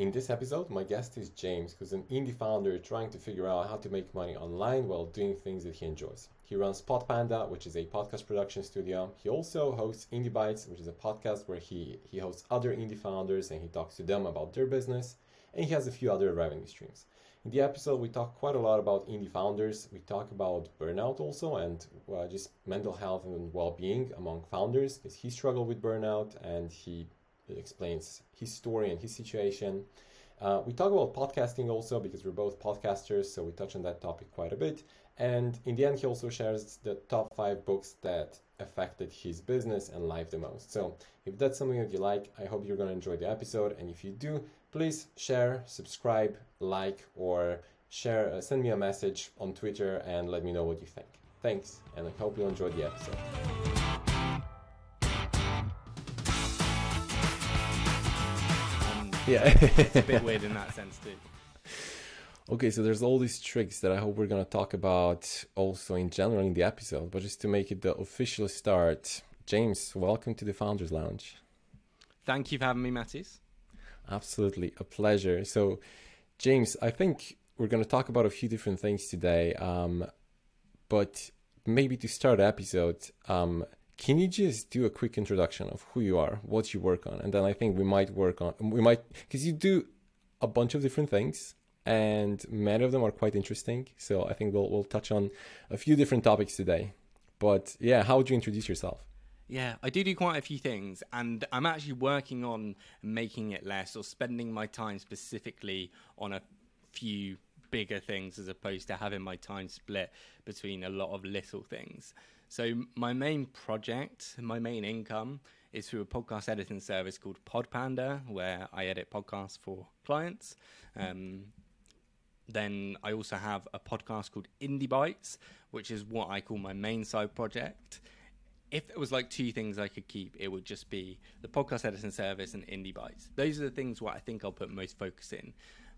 In this episode, my guest is James, who's an indie founder trying to figure out how to make money online while doing things that he enjoys. He runs Podpanda, which is a podcast production studio. He also hosts Indie Bites, which is a podcast where he, he hosts other indie founders and he talks to them about their business. And he has a few other revenue streams. In the episode, we talk quite a lot about indie founders. We talk about burnout also and uh, just mental health and well being among founders because he struggled with burnout and he explains his story and his situation. Uh, we talk about podcasting also because we're both podcasters, so we touch on that topic quite a bit. And in the end, he also shares the top five books that affected his business and life the most. So if that's something that you like, I hope you're going to enjoy the episode. And if you do, please share, subscribe, like, or share, uh, send me a message on Twitter and let me know what you think. Thanks, and I hope you enjoyed the episode. Yeah. it's a bit weird in that sense too. Okay, so there's all these tricks that I hope we're going to talk about also in general in the episode, but just to make it the official start, James, welcome to the Founders Lounge. Thank you for having me, Mattis. Absolutely, a pleasure. So, James, I think we're going to talk about a few different things today, um, but maybe to start the episode, um, can you just do a quick introduction of who you are, what you work on, and then I think we might work on we might because you do a bunch of different things and many of them are quite interesting. So I think we'll we'll touch on a few different topics today. But yeah, how would you introduce yourself? Yeah, I do do quite a few things, and I'm actually working on making it less or spending my time specifically on a few bigger things as opposed to having my time split between a lot of little things. So my main project, my main income is through a podcast editing service called Podpanda, where I edit podcasts for clients. Um, then I also have a podcast called Indie Bites, which is what I call my main side project. If there was like two things I could keep, it would just be the podcast editing service and Indie Bites. Those are the things what I think I'll put most focus in.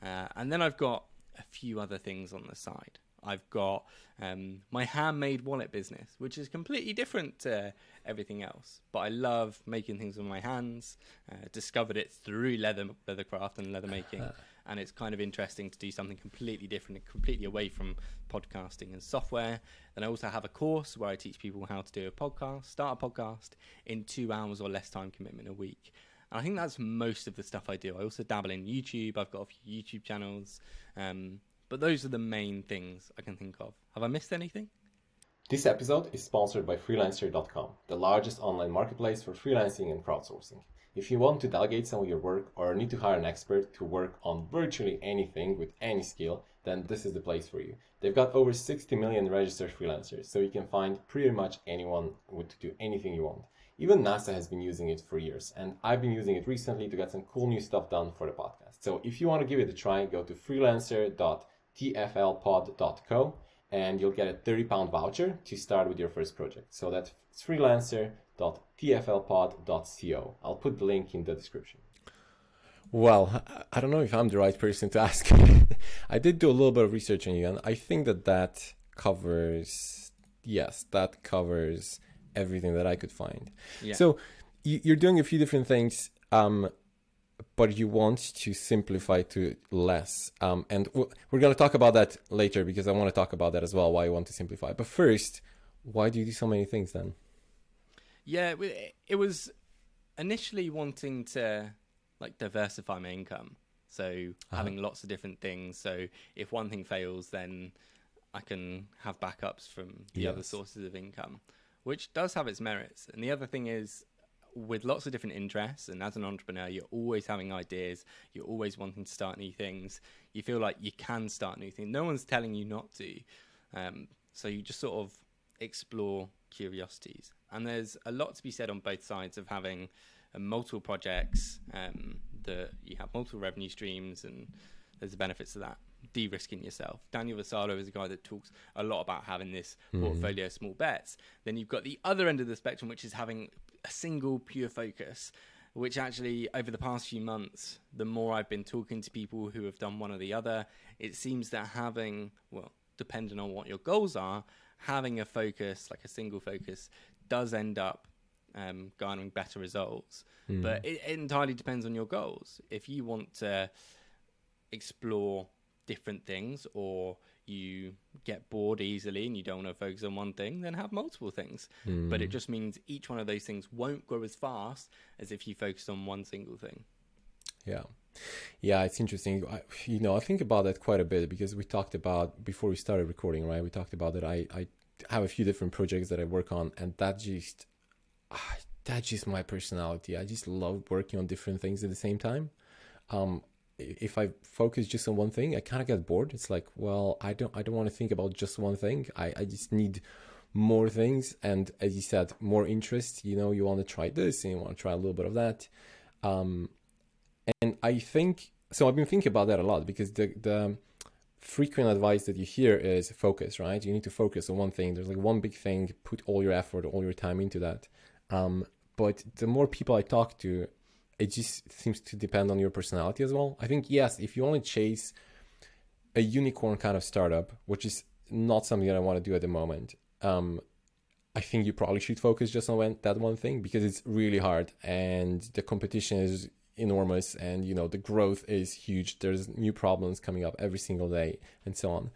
Uh, and then I've got a few other things on the side. I've got um, my handmade wallet business, which is completely different to everything else. But I love making things with my hands. Uh, discovered it through leather, leathercraft and leather making, and it's kind of interesting to do something completely different and completely away from podcasting and software. Then I also have a course where I teach people how to do a podcast, start a podcast in two hours or less time commitment a week. And I think that's most of the stuff I do. I also dabble in YouTube. I've got a few YouTube channels. Um, but those are the main things I can think of. Have I missed anything? This episode is sponsored by Freelancer.com, the largest online marketplace for freelancing and crowdsourcing. If you want to delegate some of your work or need to hire an expert to work on virtually anything with any skill, then this is the place for you. They've got over 60 million registered freelancers, so you can find pretty much anyone to do anything you want. Even NASA has been using it for years, and I've been using it recently to get some cool new stuff done for the podcast. So if you want to give it a try, go to freelancer.com tflpod.co and you'll get a 30 pound voucher to start with your first project. So that's freelancer.tflpod.co. I'll put the link in the description. Well, I don't know if I'm the right person to ask. I did do a little bit of research on you, and I think that that covers, yes, that covers everything that I could find. Yeah. So you're doing a few different things. Um, but you want to simplify to less. Um, and we're going to talk about that later because I want to talk about that as well, why you want to simplify. But first, why do you do so many things then? Yeah, it was initially wanting to like diversify my income. So uh-huh. having lots of different things. So if one thing fails, then I can have backups from the yes. other sources of income, which does have its merits. And the other thing is with lots of different interests and as an entrepreneur you're always having ideas you're always wanting to start new things you feel like you can start new things no one's telling you not to um, so you just sort of explore curiosities and there's a lot to be said on both sides of having uh, multiple projects um, that you have multiple revenue streams and there's the benefits of that de-risking yourself. Daniel Vassallo is a guy that talks a lot about having this mm-hmm. portfolio of small bets. Then you've got the other end of the spectrum, which is having a single pure focus which actually over the past few months the more i've been talking to people who have done one or the other it seems that having well depending on what your goals are having a focus like a single focus does end up um, garnering better results. But it, it entirely depends on your goals. If you want to explore different things or you get bored easily and you don't want to focus on one thing, then have multiple things. But it just means each one of those things won't grow as fast as if you focus on one single thing. Yeah. Yeah, it's interesting. I, you know, I think about that quite a bit because we talked about before we started recording, right? We talked about that I, I have a few different projects that I work on, and that just ah, that's just my personality. I just love working on different things at the same time. Um, if I focus just on one thing, I kind of get bored. It's like, well, I don't, I don't want to think about just one thing. I, I just need more things, and as you said, more interest. You know, you want to try this and you want to try a little bit of that. Um, and I think so. I've been thinking about that a lot because the the frequent advice that you hear is focus, right? You need to focus on one thing. There's like one big thing. Put all your effort, all your time into that. Um, but the more people I talk to, it just seems to depend on your personality as well. I think yes, if you only chase a unicorn kind of startup, which is not something that I want to do at the moment. Um, I think you probably should focus just on that one thing because it's really hard and the competition is enormous and you know the growth is huge. There's new problems coming up every single day and so on.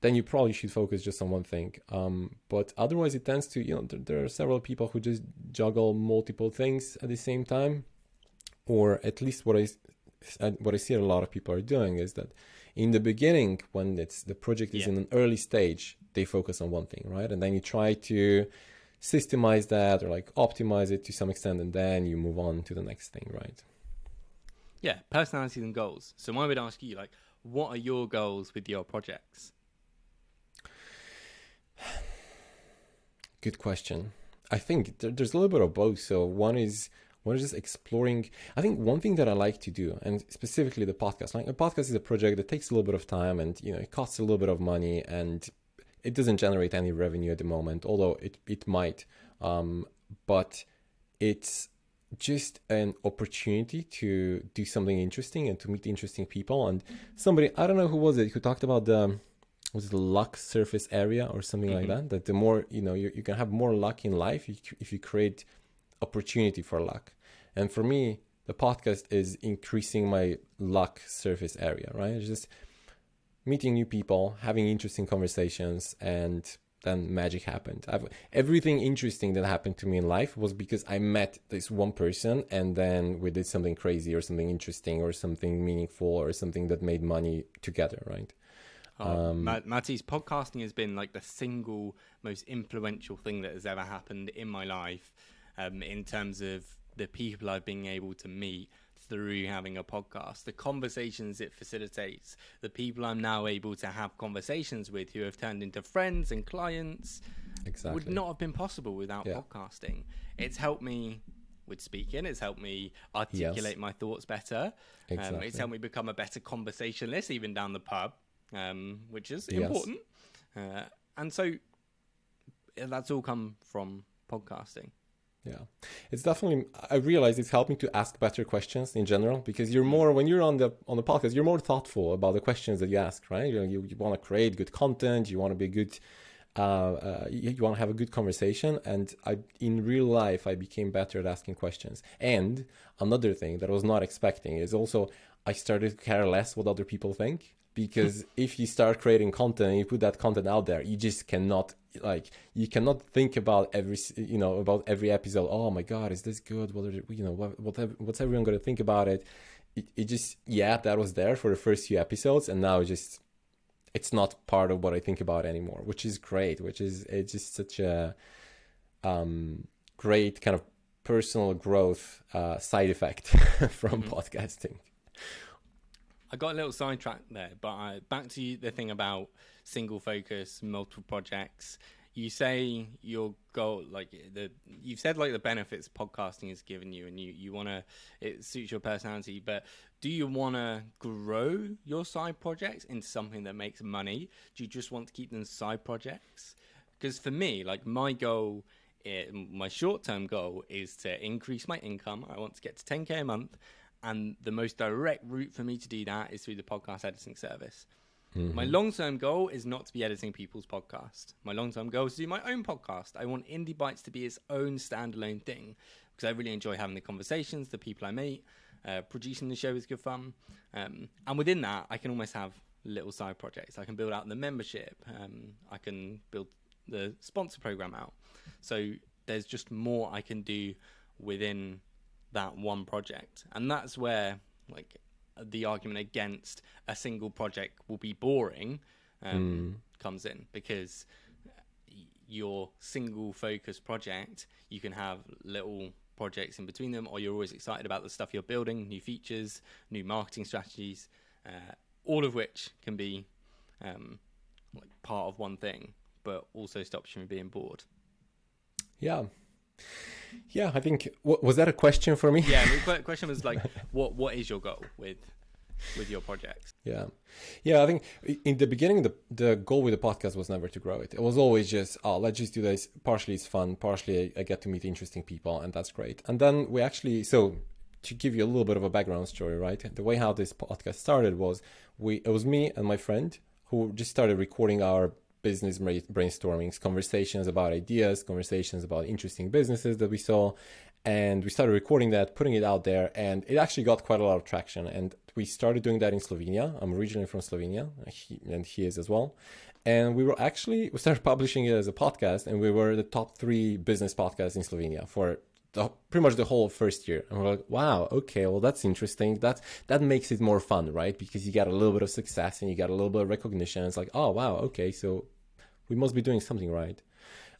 Then you probably should focus just on one thing. Um, but otherwise, it tends to you know there, there are several people who just juggle multiple things at the same time, or at least what I what I see a lot of people are doing is that in the beginning when it's the project is Yeah. in an early stage they focus on one thing right and then you try to systemize that or like optimize it to some extent and then you move on to the next thing right Yeah, personalities and goals. So I would ask you, like, what are your goals with your projects? good question i think there's a little bit of both so one is is just exploring i think one thing that i like to do and specifically the podcast like a podcast is a project that takes a little bit of time and you know it costs a little bit of money and it doesn't generate any revenue at the moment although it, it might um, but it's just an opportunity to do something interesting and to meet interesting people. And somebody i don't know who was it who talked about the was it the luck surface area or something like that that the more you know you, you can have more luck in life if you create opportunity for luck and for me the podcast is increasing my luck surface area right? It's just meeting new people having interesting conversations and then magic happened. I've, everything interesting that happened to me in life was because i met this one person and then we did something crazy or something interesting or something meaningful or something that made money together right? Oh, Ma- Matisse, podcasting has been like the single most influential thing that has ever happened in my life um, in terms of the people I've been able to meet through having a podcast, the conversations it facilitates, the people I'm now able to have conversations with who have turned into friends and clients exactly would not have been possible without Yeah. podcasting. It's helped me with speaking. It's helped me articulate my thoughts better. Um, it's helped me become a better conversationalist, even down the pub, um, which is Yes. important. Uh, and so that's all come from podcasting. Yeah, it's definitely. I realize it's helped me to ask better questions in general because you're more when you're on the on the podcast, you're more thoughtful about the questions that you ask, right? You you, you want to create good content, you want to be good, uh, uh, you, you want to have a good conversation, and I in real life I became better at asking questions. And another thing that I was not expecting is also I started to care less what other people think because if you start creating content and you put that content out there you just cannot like you cannot think about every you know about every episode. Oh my god is this good? What are you know what, what what's everyone going to think about it? it it just yeah that was there for the first few episodes and now it just it's not part of what i think about anymore which is great which is it's just such a um great kind of personal growth uh side effect from podcasting I got a little sidetracked there, but I, back to the thing about single focus, multiple projects. You say your goal, like the you've said, like the benefits podcasting has given you, and you you want to it suits your personality. But do you want to grow your side projects into something that makes money? Do you just want to keep them side projects? Because for me, like my goal, eh, my short term goal is to increase my income. I want to get to 10k a month, and the most direct route for me to do that is through the podcast editing service. My long term goal is not to be editing people's podcast. My long term goal is to do my own podcast. I want Indie Bites to be its own standalone thing because I really enjoy having the conversations, the people I meet. Uh, producing the show is good fun. Um, and within that, I can almost have little side projects. I can build out the membership. Um, I can build the sponsor program out. So there's just more I can do within that one project. And that's where, like, the argument against a single project will be boring um, comes in because your single focus project, you can have little projects in between them, or you're always excited about the stuff you're building, new features, new marketing strategies, uh, all of which can be um, like part of one thing, but also stops you from being bored. Yeah. Yeah, I think wa- was that a question for me? Yeah, the question was like, what what is your goal with with your projects? Yeah, yeah. I think in the beginning, the the goal with the podcast was never to grow it. It was always just, oh, let's just do this. Partially, it's fun. Partially, I get to meet interesting people, and that's great. And then we actually, so to give you a little bit of a background story, right? The way how this podcast started was we it was me and my friend who just started recording our business brainstormings, conversations about ideas, conversations about interesting businesses that we saw, and we started recording that, putting it out there, and it actually got quite a lot of traction. And we started doing that in Slovenia. I'm originally from Slovenia, and he is as well. And we were actually we started publishing it as a podcast, and we were the top three business podcasts in Slovenia for the, pretty much the whole first year. And we're like, wow, okay, well that's interesting. That that makes it more fun, right? Because you got a little bit of success and you got a little bit of recognition. It's like, oh wow, okay, so we must be doing something right.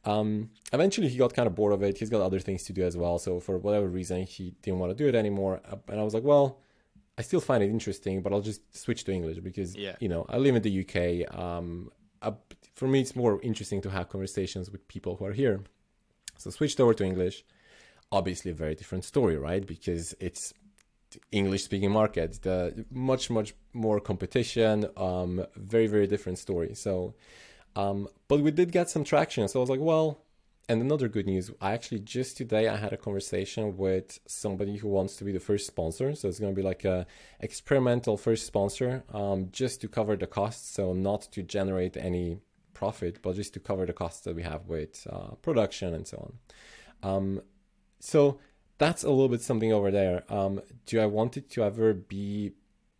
Um, eventually, he got kind of bored of it. He's got other things to do as well. So for whatever reason, he didn't want to do it anymore. Uh, And I was like, well, I still find it interesting, but I'll just switch to English because Yeah. you know I live in the UK. Um, uh, for me, it's more interesting to have conversations with people who are here. So switched over to English. Obviously, a very different story, right? Because it's English speaking market, the much much more competition. Um, very very different story. So, um, but we did get some traction. So I was like, well. And another good news, I actually just today I had a conversation with somebody who wants to be the first sponsor. So it's going to be like a experimental first sponsor, um, just to cover the costs. So not to generate any profit, but just to cover the costs that we have with uh, production and so on. Um, so that's a little bit something over there. Um, do I want it to ever be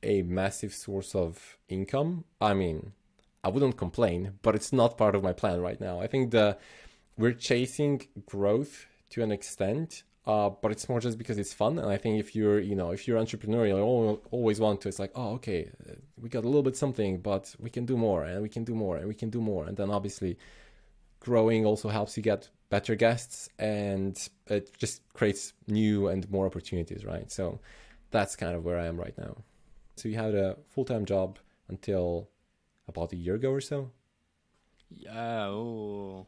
a massive source of income? I mean, I wouldn't complain, but it's not part of my plan right now. I think the we're chasing growth to an extent, uh, but it's more just because it's fun. And I think if you're, you know, if you're entrepreneurial, you always want to. It's like, oh, okay, uh, we got a little bit something, but we can do more, and we can do more, and we can do more, and then obviously growing also helps you get better guests and it just creates new and more opportunities right so that's kind of where i am right now so you had a full-time job until about a year ago or so Yeah. Oh,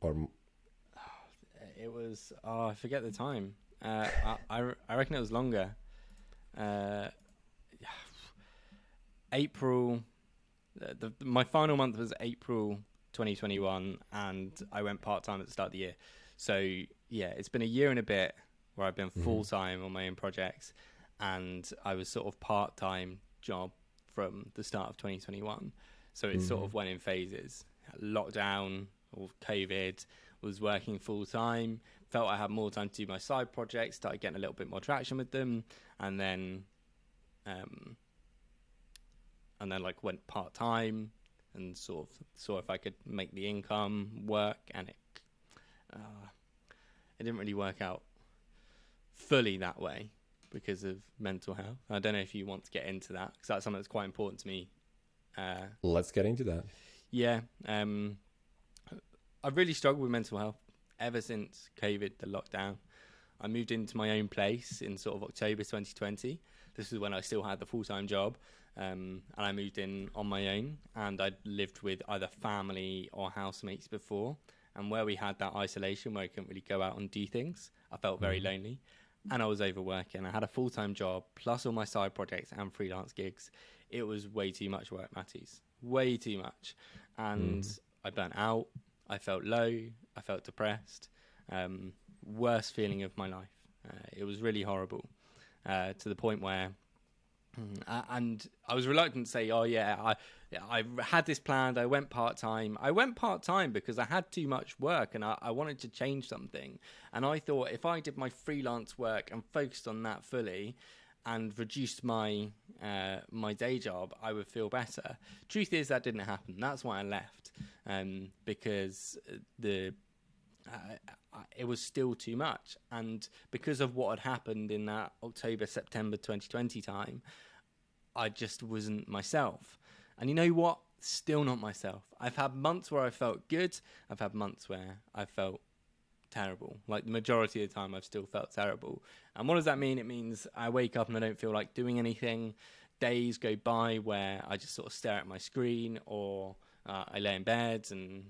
or it was. Oh, I forget the time. Uh, I, I I reckon it was longer. Uh, April. The, the, my final month was April 2021, and I went part time at the start of the year. So yeah, it's been a year and a bit where I've been full time on my own projects, and I was sort of part time job from the start of 2021. So it sort of went in phases. Lockdown or COVID was working full time. Felt I had more time to do my side projects. Started getting a little bit more traction with them, and then, um, and then like went part time and sort of saw if I could make the income work, and it uh, it didn't really work out fully that way because of mental health. I don't know if you want to get into that because that's something that's quite important to me. Uh, let's get into that yeah, um, I've really struggled with mental health ever since COVID, the lockdown. I moved into my own place in sort of October 2020. This was when I still had the full time job, um, and I moved in on my own. And I'd lived with either family or housemates before. And where we had that isolation, where I couldn't really go out and do things, I felt very lonely. And I was overworking. I had a full time job plus all my side projects and freelance gigs. It was way too much work, Matties. Way too much. And I burnt out. I felt low. I felt depressed. Um, worst feeling of my life. Uh, it was really horrible uh, to the point where Uh, and I was reluctant to say, "Oh yeah, I I had this planned. I went part time. I went part time because I had too much work and I, I, wanted to change something. And I thought if I did my freelance work and focused on that fully, and reduced my uh, my day job, I would feel better. Truth is, that didn't happen. That's why I left um, because the uh, it was still too much, and because of what had happened in that October September 2020 time, I just wasn't myself. And you know what? Still not myself. I've had months where I felt good. I've had months where I felt terrible. Like the majority of the time, I've still felt terrible. And what does that mean? It means I wake up and I don't feel like doing anything. Days go by where I just sort of stare at my screen or uh, I lay in bed and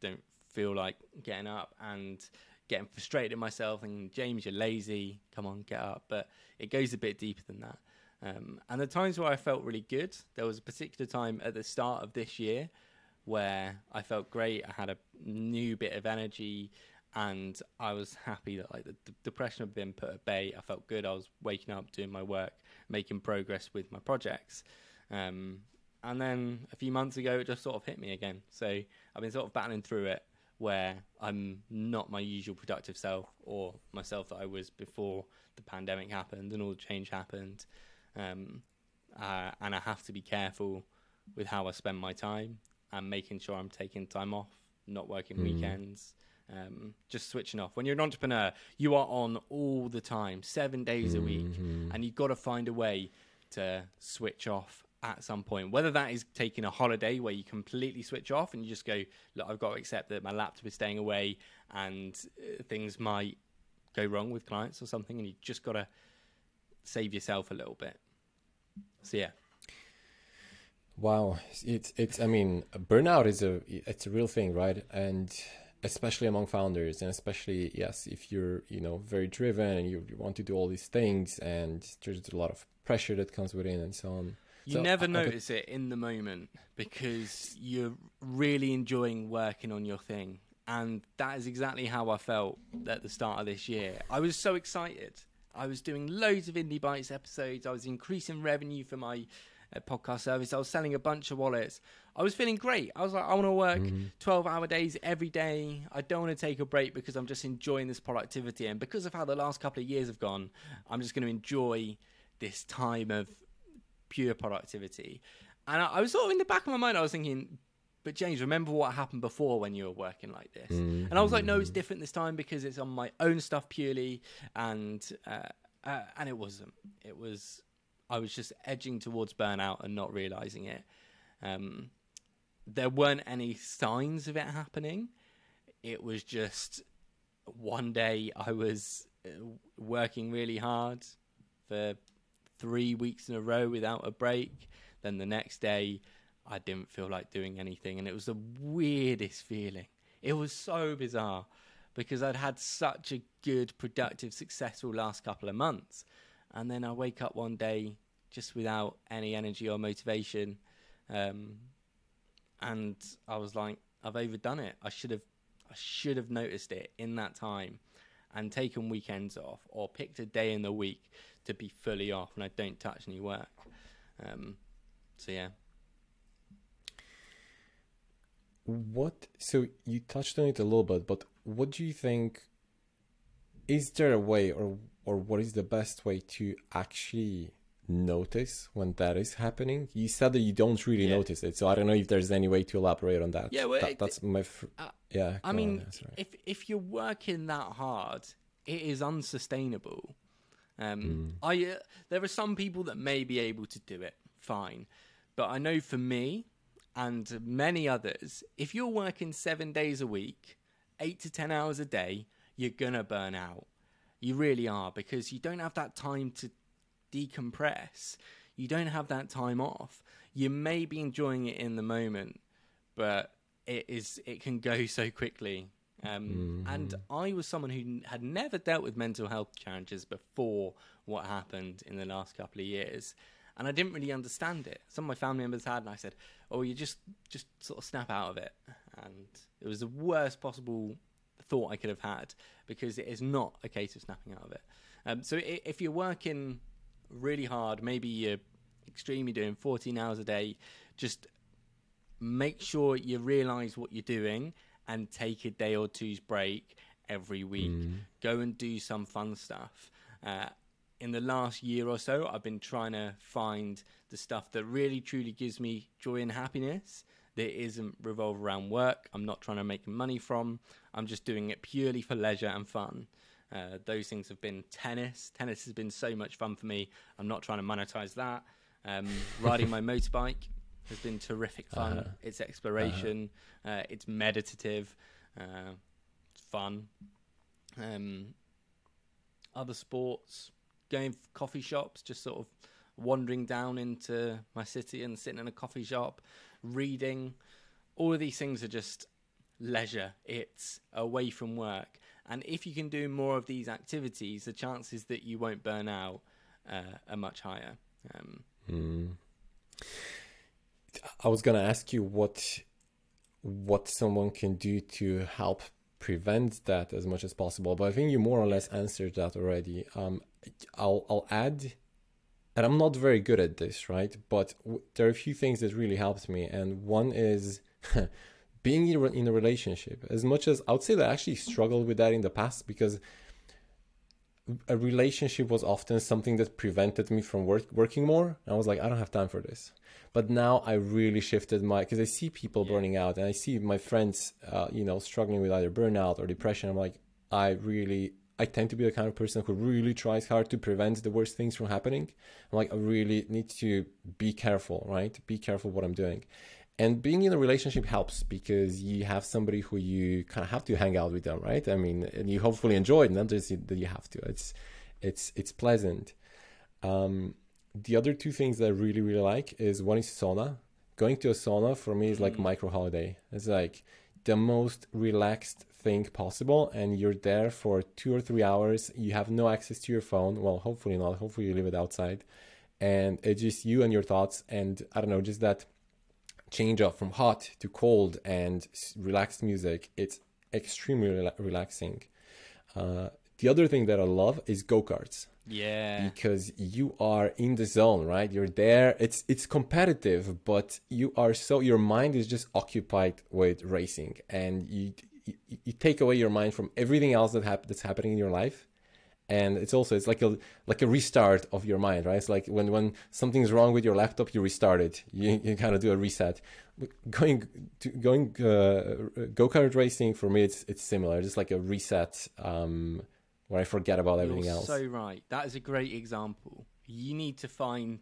don't feel like getting up and getting frustrated at myself and James, you're lazy. Come on, get up. But it goes a bit deeper than that. Um, and the times where I felt really good, there was a particular time at the start of this year where I felt great. I had a new bit of energy and I was happy that like the, the depression had been put at bay. I felt good. I was waking up, doing my work, making progress with my projects. Um, and then a few months ago, it just sort of hit me again. So I've been sort of battling through it, where I'm not my usual productive self or myself that I was before the pandemic happened and all the change happened. Um, uh, and I have to be careful with how I spend my time and making sure I'm taking time off, not working mm. weekends um, just switching off. When you're an entrepreneur, you are on all the time, seven days a week, mm-hmm. and you've got to find a way to switch off at some point. Whether that is taking a holiday where you completely switch off and you just go, look, I've got to accept that my laptop is staying away and uh, things might go wrong with clients or something, and you just got to save yourself a little bit. So yeah. Wow, it's it's. I mean, burnout is a it's a real thing, right? And especially among founders and especially yes if you're you know very driven and you, you want to do all these things and there's a lot of pressure that comes with it and so on you so never I, notice I it in the moment because you're really enjoying working on your thing and that is exactly how i felt at the start of this year i was so excited i was doing loads of indie bites episodes i was increasing revenue for my podcast service. I was selling a bunch of wallets. I was feeling great. I was like, I want to work mm-hmm. 12 hour days every day. I don't want to take a break because I'm just enjoying this productivity. And because of how the last couple of years have gone, I'm just going to enjoy this time of pure productivity. And I, I, was sort of in the back of my mind, I was thinking, but James, remember what happened before when you were working like this? Mm-hmm. And I was like, no, it's different this time because it's on my own stuff purely. And, uh, uh, and it wasn't. It was I was just edging towards burnout and not realizing it. Um, there weren't any signs of it happening. It was just one day I was uh, working really hard for three weeks in a row without a break. Then the next day, I didn't feel like doing anything. And it was the weirdest feeling. It was so bizarre because I'd had such a good, productive, successful last couple of months. And then I wake up one day just without any energy or motivation. Um, and I was like, I've overdone it. I should have, I should have noticed it in that time, and taken weekends off, or picked a day in the week to be fully off, and I don't touch any work. Um, so yeah. What? So you touched on it a little bit, but what do you think? Is there a way, or or what is the best way to actually notice when that is happening? You said that you don't really yeah. notice it, so I don't know if there's any way to elaborate on that. Yeah, well, that, that's my. Fr- uh, yeah, I mean, if if you're working that hard, it is unsustainable. Um, mm. I uh, there are some people that may be able to do it fine, but I know for me and many others, if you're working seven days a week, eight to ten hours a day, you're gonna burn out. You really are because you don't have that time to decompress. You don't have that time off. You may be enjoying it in the moment, but it is it can go so quickly. Um, mm. And I was someone who had never dealt with mental health challenges before what happened in the last couple of years, and I didn't really understand it. Some of my family members had, and I said, "Oh, you just just sort of snap out of it," and it was the worst possible thought I could have had because it is not a case of snapping out of it. Um, so if you're working really hard. Maybe you're extremely doing 14 hours a day, just make sure you realize what you're doing and take a day or two's break every week. Mm. Go and do some fun stuff. Uh, in the last year or so, I've been trying to find the stuff that really truly gives me joy and happiness. That isn't revolve around work. I'm not trying to make money from. I'm just doing it purely for leisure and fun. Uh, those things have been tennis. Tennis has been so much fun for me. I'm not trying to monetize that. Um, riding my motorbike has been terrific fun. Uh-huh. It's exploration. uh it's meditative. Uh, it's fun. Um, other sports, going coffee shops, just sort of wandering down into my city and sitting in a coffee shop, reading. All of these things are just leisure. It's away from work. And if you can do more of these activities, the chances that you won't burn out uh, are much higher. Um, Mm. I was gonna ask you what what someone can do to help prevent that as much as possible, but I think you more or less answered that already. Um, I'll I'll add, and I'm not very good at this, right? But w- there are a few things that really helped me, and one is being in a- in a relationship. As much as I would say that I actually struggled with that in the past because a relationship was often something that prevented me from work, working more. I was like, I don't have time for this. But now I really shifted my because I see people Yeah. burning out and I see my friends, uh, you know, struggling with either burnout or depression. I'm like, I really, I tend to be the kind of person who really tries hard to prevent the worst things from happening. I'm like, I really need to be careful, right? Be careful what I'm doing. And being in a relationship helps because you have somebody who you kind of have to hang out with them, right? I mean, and you hopefully enjoy it, not just that you have to. It's, it's, it's pleasant. Um, the other two things that I really, really like is one is sauna. Going to a sauna for me is like Mm. micro holiday. It's like the most relaxed thing possible, and you're there for two or three hours. You have no access to your phone. Well, hopefully not. Hopefully you leave it outside, and it's just you and your thoughts. And I don't know, just that change up from hot to cold and relaxed music. It's extremely rela- relaxing. Uh, the other thing that I love is go karts yeah. because you are in the zone right? You're there. It's it's competitive but you are so your mind is just occupied with racing. And you you, you take away your mind from everything else that hap- that's happening in your life. And it's also it's like a like a restart of your mind right? It's like when when something's wrong with your laptop you restart it. You, you kind of do a reset. Going to going uh, go-kart racing for me it's it's similar. Just like a reset um where i forget about everything You're else so right. That is a great example. You need to find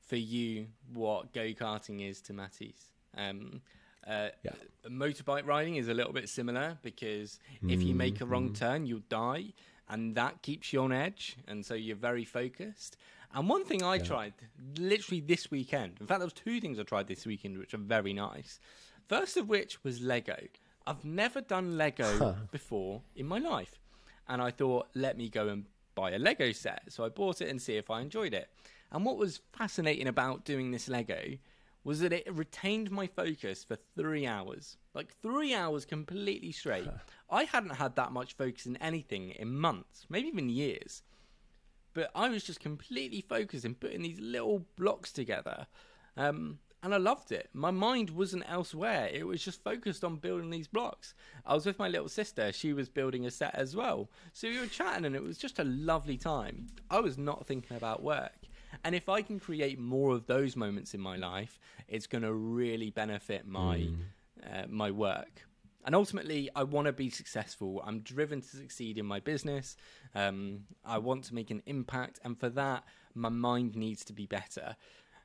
for you what go karting is to Matty's. Um, uh, Yeah. Motorbike riding is a little bit similar because if you make a Mm-hmm. wrong turn, you'll die, and that keeps you on edge, and so you're very focused. And one thing I tried literally this weekend, in fact, there was two things I tried this weekend which are very nice. First of which was Lego. I've never done Lego Huh. before in my life, and I thought, let me go and buy a Lego set. So I bought it and see if I enjoyed it. And what was fascinating about doing this Lego was that it retained my focus for three hours. Like three hours completely straight. I hadn't had that much focus in anything in months, maybe even years. But I was just completely focused in putting these little blocks together. Um, and I loved it. My mind wasn't elsewhere. It was just focused on building these blocks. I was with my little sister. She was building a set as well. So we were chatting and it was just a lovely time. I was not thinking about work. And if I can create more of those moments in my life, it's going to really benefit my uh, my work. And ultimately, I want to be successful. I'm driven to succeed in my business. Um, I want to make an impact, and for that, my mind needs to be better.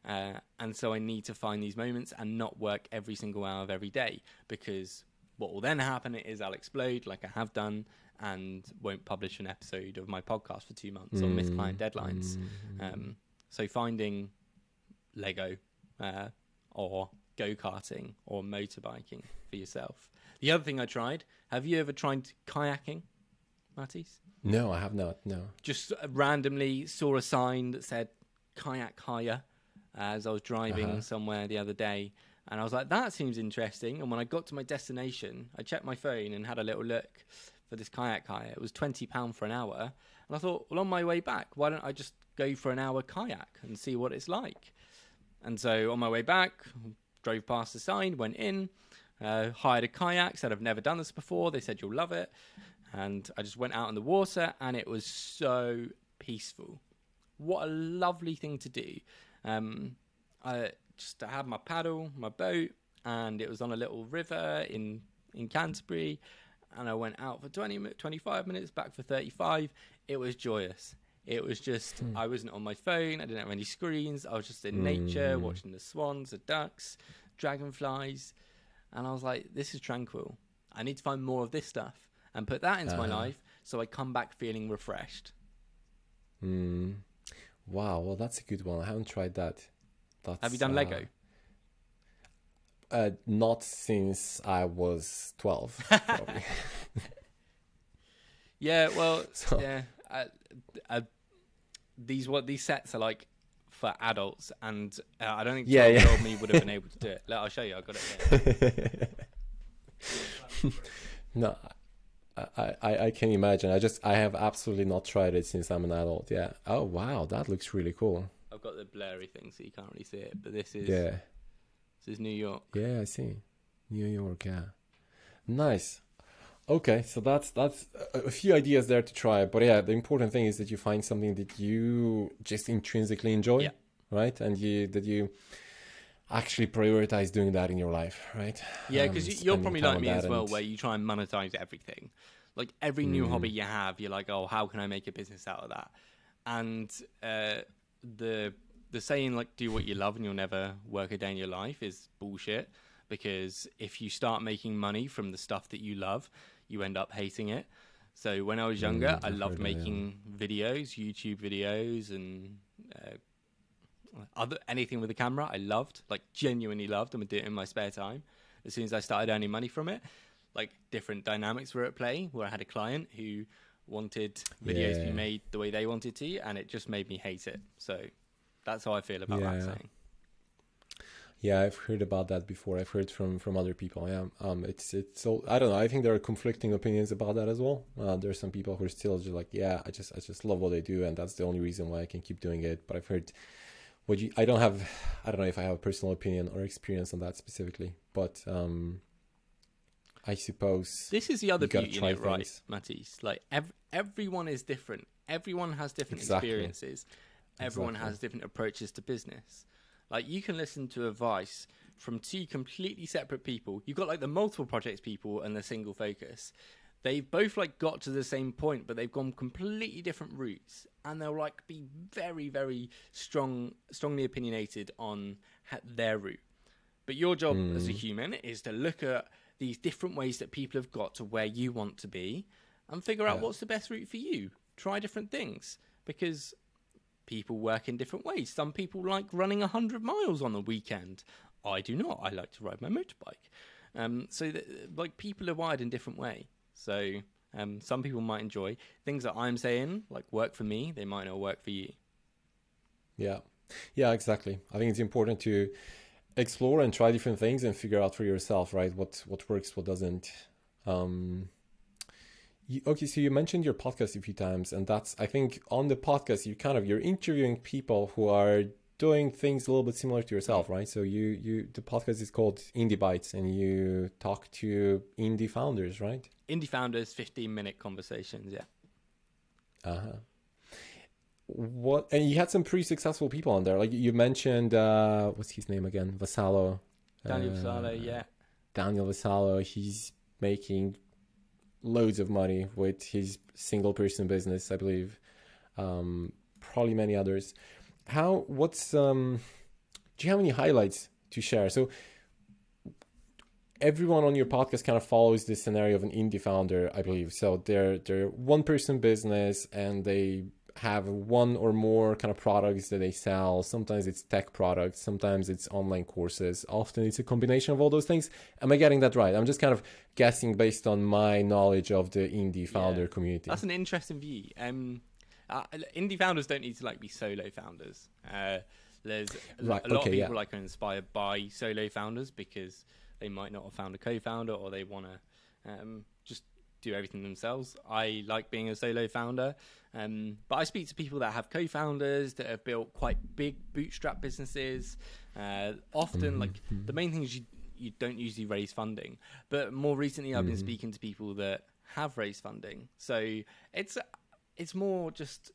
Uh, and so I need to find these moments and not work every single hour of every day because what will then happen is I'll explode like I have done and won't publish an episode of my podcast for two months or miss client deadlines. Um, so finding Lego uh, or go karting or motorbiking for yourself. The other thing I tried. Have you ever tried kayaking, Matisse? No, I have not. No. Just randomly saw a sign that said kayak hire as I was driving Uh-huh. somewhere the other day. And I was like, that seems interesting. And when I got to my destination, I checked my phone and had a little look for this kayak hire. It was £20 for an hour. And I thought, well, on my way back, why don't I just go for an hour kayak and see what it's like? And so on my way back, drove past the sign, went in, uh, hired a kayak, said I've never done this before. They said you'll love it. And I just went out in the water and it was so peaceful. What a lovely thing to do. Um, I just I had my paddle, my boat, and it was on a little river in, in Canterbury. And I went out for 20, 25 minutes, back for 35. It was joyous. It was just, I wasn't on my phone. I didn't have any screens. I was just in nature, watching the swans, the ducks, dragonflies. And I was like, this is tranquil. I need to find more of this stuff and put that into my Uh-huh. life so I come back feeling refreshed. Mm. Wow, well, that's a good one. I haven't tried that. That's, Have you done uh, Lego? Uh, not since I was 12. Yeah, well, So- yeah. Uh, uh, these what these sets are like for adults, and uh, I don't think Yeah, yeah. twelve-year-old me would have been able to do it. Look, I'll show you. I got it. No, I, I, I can imagine. I just, I have absolutely not tried it since I'm an adult. Yeah. Oh, wow, that looks really cool. I've got the blurry thing, so you can't really see it. But this is Yeah. this is New York. Yeah, I see. New York, yeah. Nice. Okay, so that's that's a, a few ideas there to try, but yeah, the important thing is that you find something that you just intrinsically enjoy, Yeah. right? And you that you actually prioritize doing that in your life, right? Yeah, Um, because you're probably like me as well, and- where you try and monetize everything. Like every new Mm. hobby you have, you're like, oh, how can I make a business out of that? And uh, the the saying like, do what you love and you'll never work a day in your life is bullshit. Because if you start making money from the stuff that you love, you end up hating it. So when I was younger, Mm, I loved heard that, yeah. making videos, YouTube videos, and uh, other anything with a camera. I loved, like genuinely loved, and would do it in my spare time. As soon as I started earning money from it, like different dynamics were at play. Where I had a client who wanted videos to be made the way they wanted to, and it just made me hate it. So that's how I feel about that Yeah. saying. Yeah, I've heard about that before. I've heard from from other people. Yeah, um, it's it's so I don't know. I think there are conflicting opinions about that as well. Uh, there are some people who are still just like, yeah, I just I just love what I do, and that's the only reason why I can keep doing it. But I've heard what you. I don't have. I don't know if I have a personal opinion or experience on that specifically, but um, I suppose. This is the other You beauty in try it, right, things. Matisse? Like ev- everyone is different. Everyone has different Exactly. experiences. Everyone Exactly. has different approaches to business. Like you can listen to advice from two completely separate people. You've got like the multiple projects people and the single focus. They've both like got to the same point, but they've gone completely different routes, and they'll like be very, very strong, strongly opinionated on their route. But your job as a human is to look at these different ways that people have got to where you want to be and figure out Yeah. what's the best route for you. Try different things because people work in different ways. Some people like running 100 miles on the weekend. I do not. I like to ride my motorbike. Um, so, th- like, people are wired in different way. So, um, some people might enjoy things that I'm saying, like work for me. They might not work for you. Yeah, yeah, exactly. I think it's important to explore and try different things and figure out for yourself, right? What what works, what doesn't. Um, you, okay, so you mentioned your podcast a few times, and that's I think on the podcast you kind of you're interviewing people who are doing things a little bit similar to yourself, right? So you you the podcast is called Indie Bites, and you talk to indie founders, right? Indie founders, 15 minute conversations. Yeah. Uh huh. What and you had some pretty successful people on there. Like you mentioned, uh, what's his name again? Vassallo. Daniel Uh, Sala, yeah. Daniel Vassallo. He's making loads of money with his single person business, I believe. Um, probably many others. How? What's um? Do you have any highlights to share? So everyone on your podcast kind of follows this scenario of an indie founder, I believe. So they're they're one person business and they have one or more kind of products that they sell. Sometimes it's tech products, sometimes it's online courses. Often it's a combination of all those things. Am I getting that right? I'm just kind of guessing based on my knowledge of the indie founder Yeah. community. That's an interesting view. Um, uh, indie founders don't need to like be solo founders. Uh, there's a Right, a lot okay, of yeah. people like are inspired by solo founders because they might not have found a co-founder or they want to um, just do everything themselves. I like being a solo founder, um, but I speak to people that have co-founders that have built quite big bootstrap businesses. Uh, often, Mm-hmm. like the main thing is you you don't usually raise funding, but more recently I've been Mm-hmm. speaking to people that have raised funding. So it's it's more just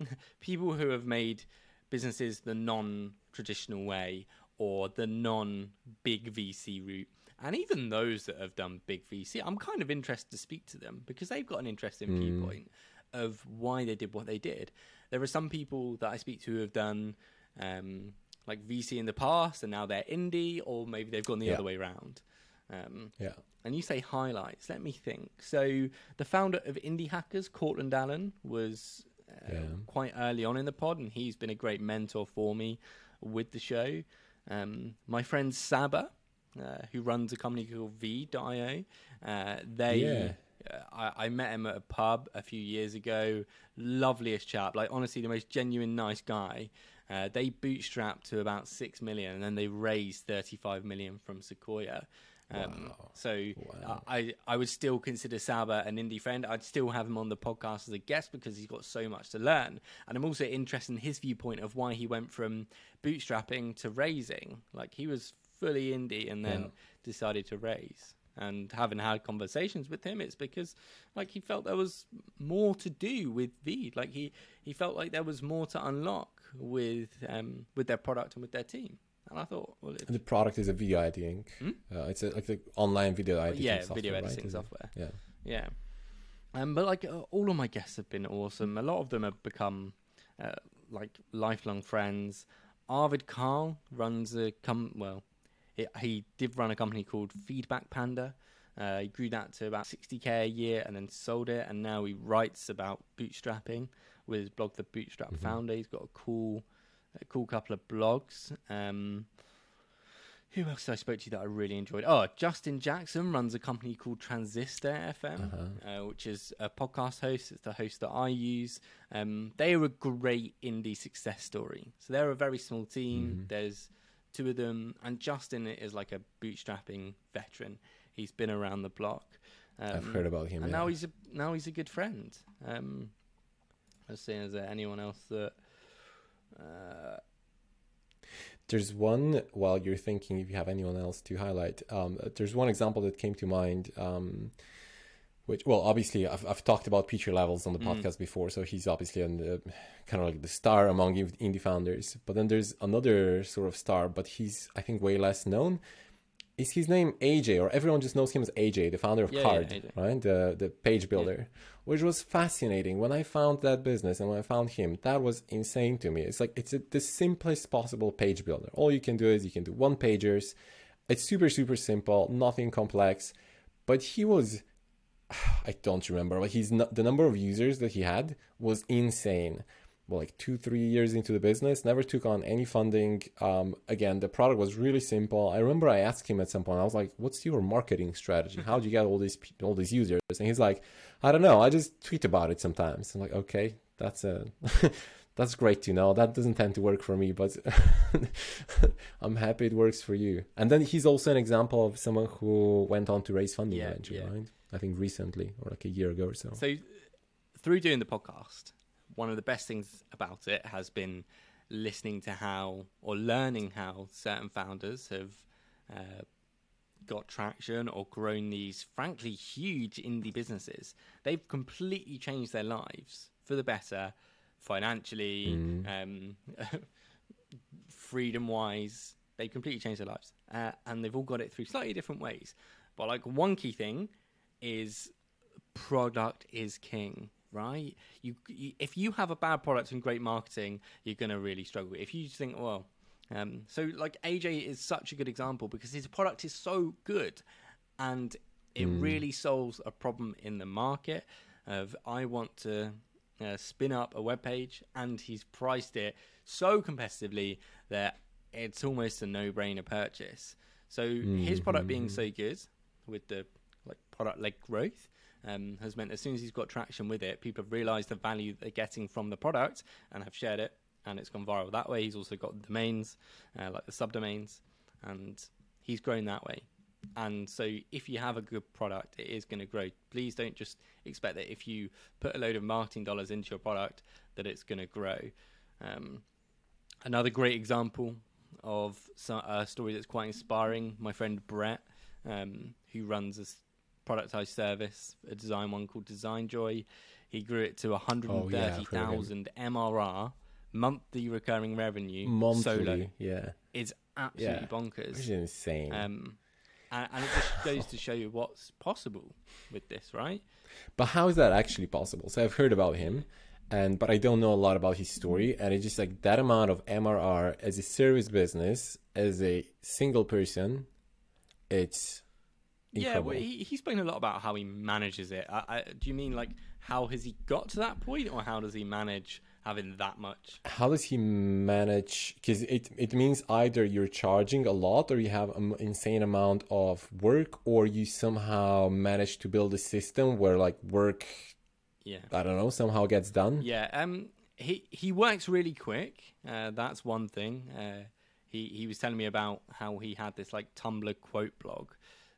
people who have made businesses the non-traditional way or the non-big VC route. And even those that have done big VC, I'm kind of interested to speak to them because they've got an interesting viewpoint of why they did what they did. There are some people that I speak to who have done um, like VC in the past and now they're indie, or maybe they've gone the Yeah. other way around. Um, Yeah. and you say highlights. Let me think. So the founder of Indie Hackers, Courtland Allen, was uh, Yeah. quite early on in the pod, and he's been a great mentor for me with the show. Um, my friend Saba, uh, who runs a company called Veed.io, uh, they. Yeah. Uh, I, I met him at a pub a few years ago. Loveliest chap, like honestly, the most genuine, nice guy. Uh, they bootstrapped to about six million, and then they raised thirty-five million from Sequoia. Um, Wow. So Wow. I I would still consider Saba an indie friend. I'd still have him on the podcast as a guest because he's got so much to learn, and I'm also interested in his viewpoint of why he went from bootstrapping to raising. Like he was fully indie and then Yeah. decided to raise. And having had conversations with him, it's because like he felt there was more to do with Veed. Like he he felt like there was more to unlock with um with their product and with their team. And I thought, well, The product is a video editing. Hmm? Uh, it's a, like the online video editing yeah, software, video editing it? software. Yeah. Yeah. Um, but like uh, all of my guests have been awesome. A lot of them have become uh, like lifelong friends. Arvid Kahl runs a com well, it, he did run a company called Feedback Panda. Uh, he grew that to about 60k a year and then sold it. And now he writes about bootstrapping with his blog, The Bootstrap Founder. He's got a cool, a cool couple of blogs. Um, who else I spoke to that I really enjoyed? Oh, Justin Jackson runs a company called Transistor FM, uh, which is a podcast host. It's the host that I use. Um, they are a great indie success story. So they're a very small team. There's two of them, and Justin is like a bootstrapping veteran. He's been around the block. Um, I've heard about him. and yeah. now he's a now he's a good friend. Um, let's see, is there anyone else that? Uh, There's one while you're thinking if you have anyone else to highlight. Um, there's one example that came to mind, um, which well, obviously I've, I've talked about Pieter Levels on the Mm. podcast before, so he's obviously on the kind of like the star among indie founders. But then there's another sort of star, but he's I think way less known. Is his name AJ, or everyone just knows him as AJ, the founder of Yeah, yeah, Carrd, AJ. right? The the page builder, which was fascinating. When I found that business and when I found him, that was insane to me. It's like it's a, the simplest possible page builder. All you can do is you can do one pagers. It's super super simple, nothing complex. But he was, I don't remember, but he's not, the number of users that he had was insane. Well, like two three years into the business, never took on any funding. Um, again, the product was really simple. I remember I asked him at some point. I was like, "What's your marketing strategy? How do you get all these all these users?" And he's like, "I don't know. I just tweet about it sometimes." I'm like, "Okay, that's a." That's great to know. That doesn't tend to work for me, but I'm happy it works for you. And then he's also an example of someone who went on to raise funding Yeah, eventually, yeah. right? I think recently or like a year ago or so. So, through doing the podcast, one of the best things about it has been listening to how or learning how certain founders have uh, got traction or grown these, frankly, huge indie businesses. They've completely changed their lives for the better, financially, um, freedom wise. They've completely changed their lives, uh, and they've all got it through slightly different ways. But like one key thing is product is king right? You, you if you have a bad product and great marketing you're going to really struggle if you think well um, so like aj is such a good example because his product is so good and it really solves a problem in the market of i want to uh, spin up a web page and he's priced it so competitively that it's almost a no-brainer purchase. So his product being so good with the like product led growth um, has meant as soon as he's got traction with it, people have realised the value they're getting from the product and have shared it, and it's gone viral that way. He's also got domains, uh, like the subdomains, and he's grown that way. and so if you have a good product, it is going to grow. Please don't just expect that if you put a load of marketing dollars into your product that it's going to grow. Um, another great example of a story that's quite inspiring. My friend Brett, um, who runs productized service, a design one called DesignJoy, he grew it to 130,000 oh, yeah, MRR monthly recurring revenue monthly, solo. Yeah, it's absolutely yeah, bonkers. Which is insane. Um, and, and it just goes to show you what's possible with this, right? But how is that actually possible? So I've heard about him, and but I don't know a lot about his story. And it's just like that amount of MRR as a service business, as a single person, it's incredible. yeah. Well, he, he's spoken a lot about how he manages it. I, I, do you mean like how has he got to that point, or how does he manage having that much? How does he manage? Because it it means either you're charging a lot, or you have an insane amount of work, or you somehow manage to build a system where like work, yeah, I don't know, somehow gets done. Yeah, um, he he works really quick. Uh, that's one thing. Uh, he he was telling me about how he had this like Tumblr quote blog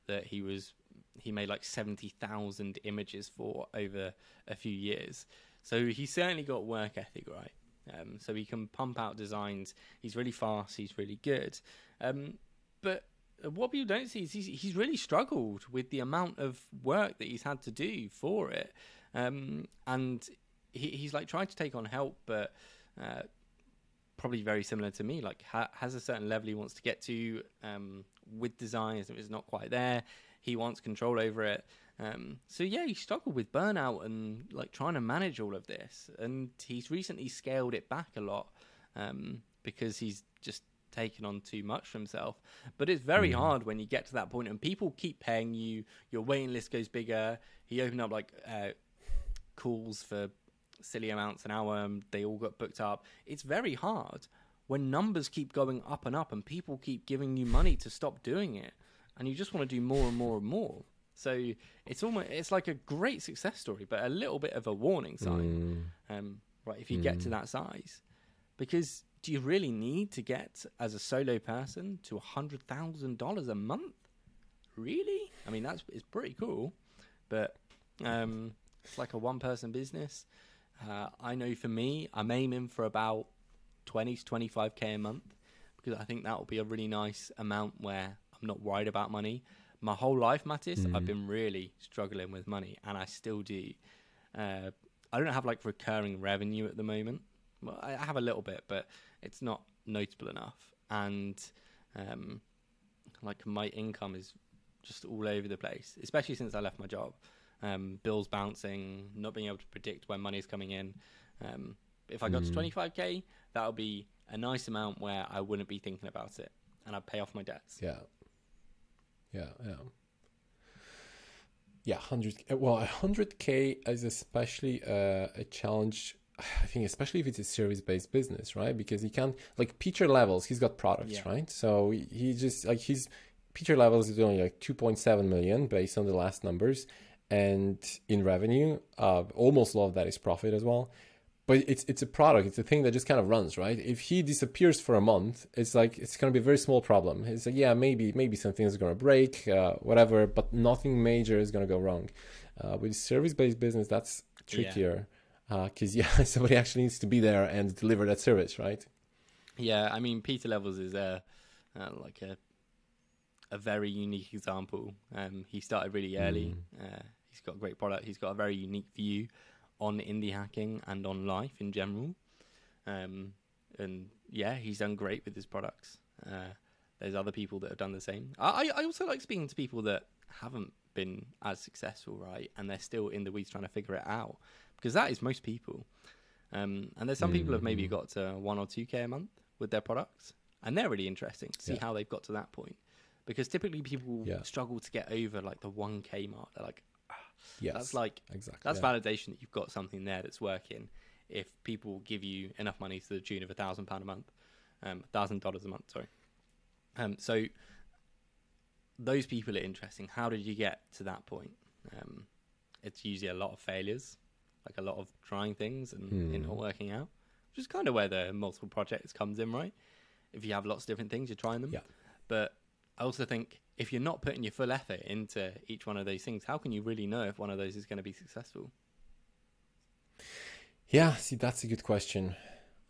that he was he made like 70,000 images for over a few years. So he certainly got work ethic, right? Um, so he can pump out designs. He's really fast. He's really good. Um, but what people don't see is he's, he's, really struggled with the amount of work that he's had to do for it. Um, and he, he's like tried to take on help, but uh, probably very similar to me. Like ha- has a certain level he wants to get to um, with design. If it's not quite there, he wants control over it. Um, so yeah, he struggled with burnout and like trying to manage all of this, and he's recently scaled it back a lot um, because he's just taken on too much for himself. But it's very mm. hard when you get to that point, and people keep paying you. Your waiting list goes bigger. He opened up like uh, calls for silly amounts an hour. They all got booked up. It's very hard when numbers keep going up and up, and people keep giving you money to stop doing it, and you just want to do more and more and more. So it's almost it's like a great success story, but a little bit of a warning sign. Mm. Um, right, if you mm. get to mm. that size, because do you really need to get as a solo person to a hundred thousand dollars a month? Really? I mean, that's it's pretty cool, but um, it's like a one person business. Uh, I know for me, I'm aiming for about twenty to twenty five k a month because I think that will be a really nice amount where I'm not worried about money my whole life, Mattis, mm. I've been really struggling with money, and I still do. Uh, I don't have like recurring revenue at the moment. Well, I have a little bit, but it's not notable enough. And um, like my income is just all over the place, especially since I left my job. Um, bills bouncing, not being able to predict when money's coming in. Um, if I got mm. to 25k, that would be a nice amount where I wouldn't be thinking about it and I'd pay off my debts. Yeah yeah, yeah. Yeah, hundred. Well, hundred k is especially uh, a challenge. I think, especially if it's a service-based business, right? Because he can't like Pieter Levels. He's got products, yeah. right? So he just like his Pieter Levels is only like two point seven million based on the last numbers, and in revenue, uh, almost all of that is profit as well. But it's it's a product it's a thing that just kind of runs right? If he disappears for a month it's like it's going to be a very small problem. It's like yeah maybe maybe something is going to break uh, whatever but nothing major is going to go wrong. Uh, with service-based business that's trickier because yeah. Uh, yeah somebody actually needs to be there and deliver that service right? Yeah i mean Pieter Levels is a uh, like a a very unique example um, he started really early mm. he's got a great product he's got a very unique view on indie hacking and on life in general. Um, and yeah, he's done great with his products. Uh, there's other people that have done the same. I, I also like speaking to people that haven't been as successful, right? And they're still in the weeds trying to figure it out because that is most people. Um, and there's some mm-hmm. people have maybe mm-hmm. got to one or two k a month with their products, and they're really interesting to see yeah. how they've got to that point. Because typically people yeah. struggle to get over like the one k mark. They're like, Yes, that's like exactly that's yeah. validation that you've got something there that's working. If people give you enough money to the tune of a thousand pound a month, um, thousand dollars a month, sorry. Um, so those people are interesting. How did you get to that point? Um, it's usually a lot of failures, like a lot of trying things and hmm. it not working out, which is kind of where the multiple projects comes in, right? If you have lots of different things, you're trying them. Yeah. But I also think if you're not putting your full effort into each one of those things, how can you really know if one of those is going to be successful? Yeah, see, that's a good question.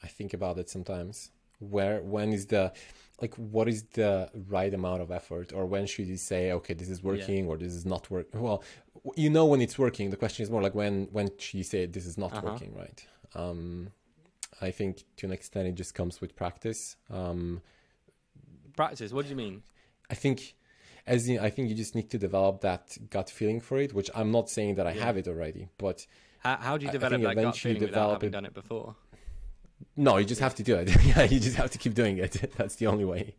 I think about it sometimes. Where, when is the, like, what is the right amount of effort, or when should you say, okay, this is working, yeah. or this is not working? Well, you know when it's working. The question is more like when, when should you say this is not uh-huh. working, right? Um, I think to an extent it just comes with practice. Um, practice. What do you mean? I think as in, I think you just need to develop that gut feeling for it, which I'm not saying that I yeah. have it already, but how, how do you develop that gut feeling without having it, done it before? No, you just have to do it. yeah, you just have to keep doing it. That's the only way.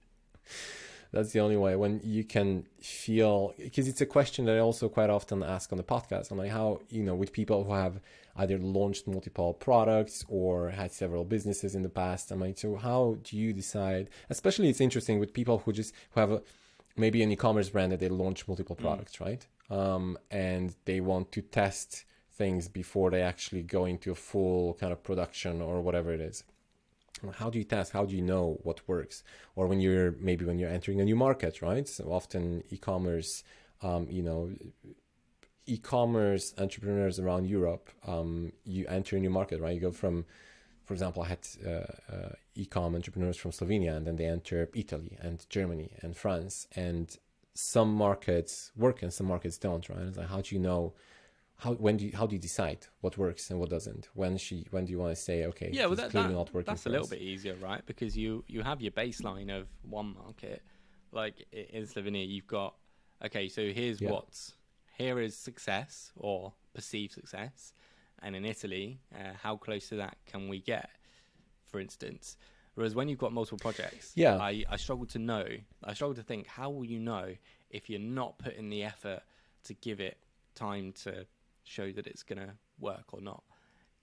That's the only way when you can feel because it's a question that I also quite often ask on the podcast. I'm like, how you know, with people who have either launched multiple products or had several businesses in the past. I'm like, so how do you decide? Especially, it's interesting with people who just who have a, maybe an e-commerce brand that they launch multiple mm. products, mm. right? Um, and they want to test things before they actually go into a full kind of production or whatever it is how do you test how do you know what works or when you're maybe when you're entering a new market right so often e-commerce um, you know e-commerce entrepreneurs around europe um, you enter a new market right you go from for example i had uh, uh, e-com entrepreneurs from slovenia and then they enter italy and germany and france and some markets work and some markets don't right it's like how do you know how when do you, how do you decide what works and what doesn't? When she when do you want to say okay? Yeah, well, that, that, not working that's a little us. bit easier, right? Because you you have your baseline of one market, like in Slovenia, you've got okay. So here's yeah. what's here is success or perceived success, and in Italy, uh, how close to that can we get? For instance, whereas when you've got multiple projects, yeah, I I struggle to know. I struggle to think how will you know if you're not putting the effort to give it time to show that it's going to work or not.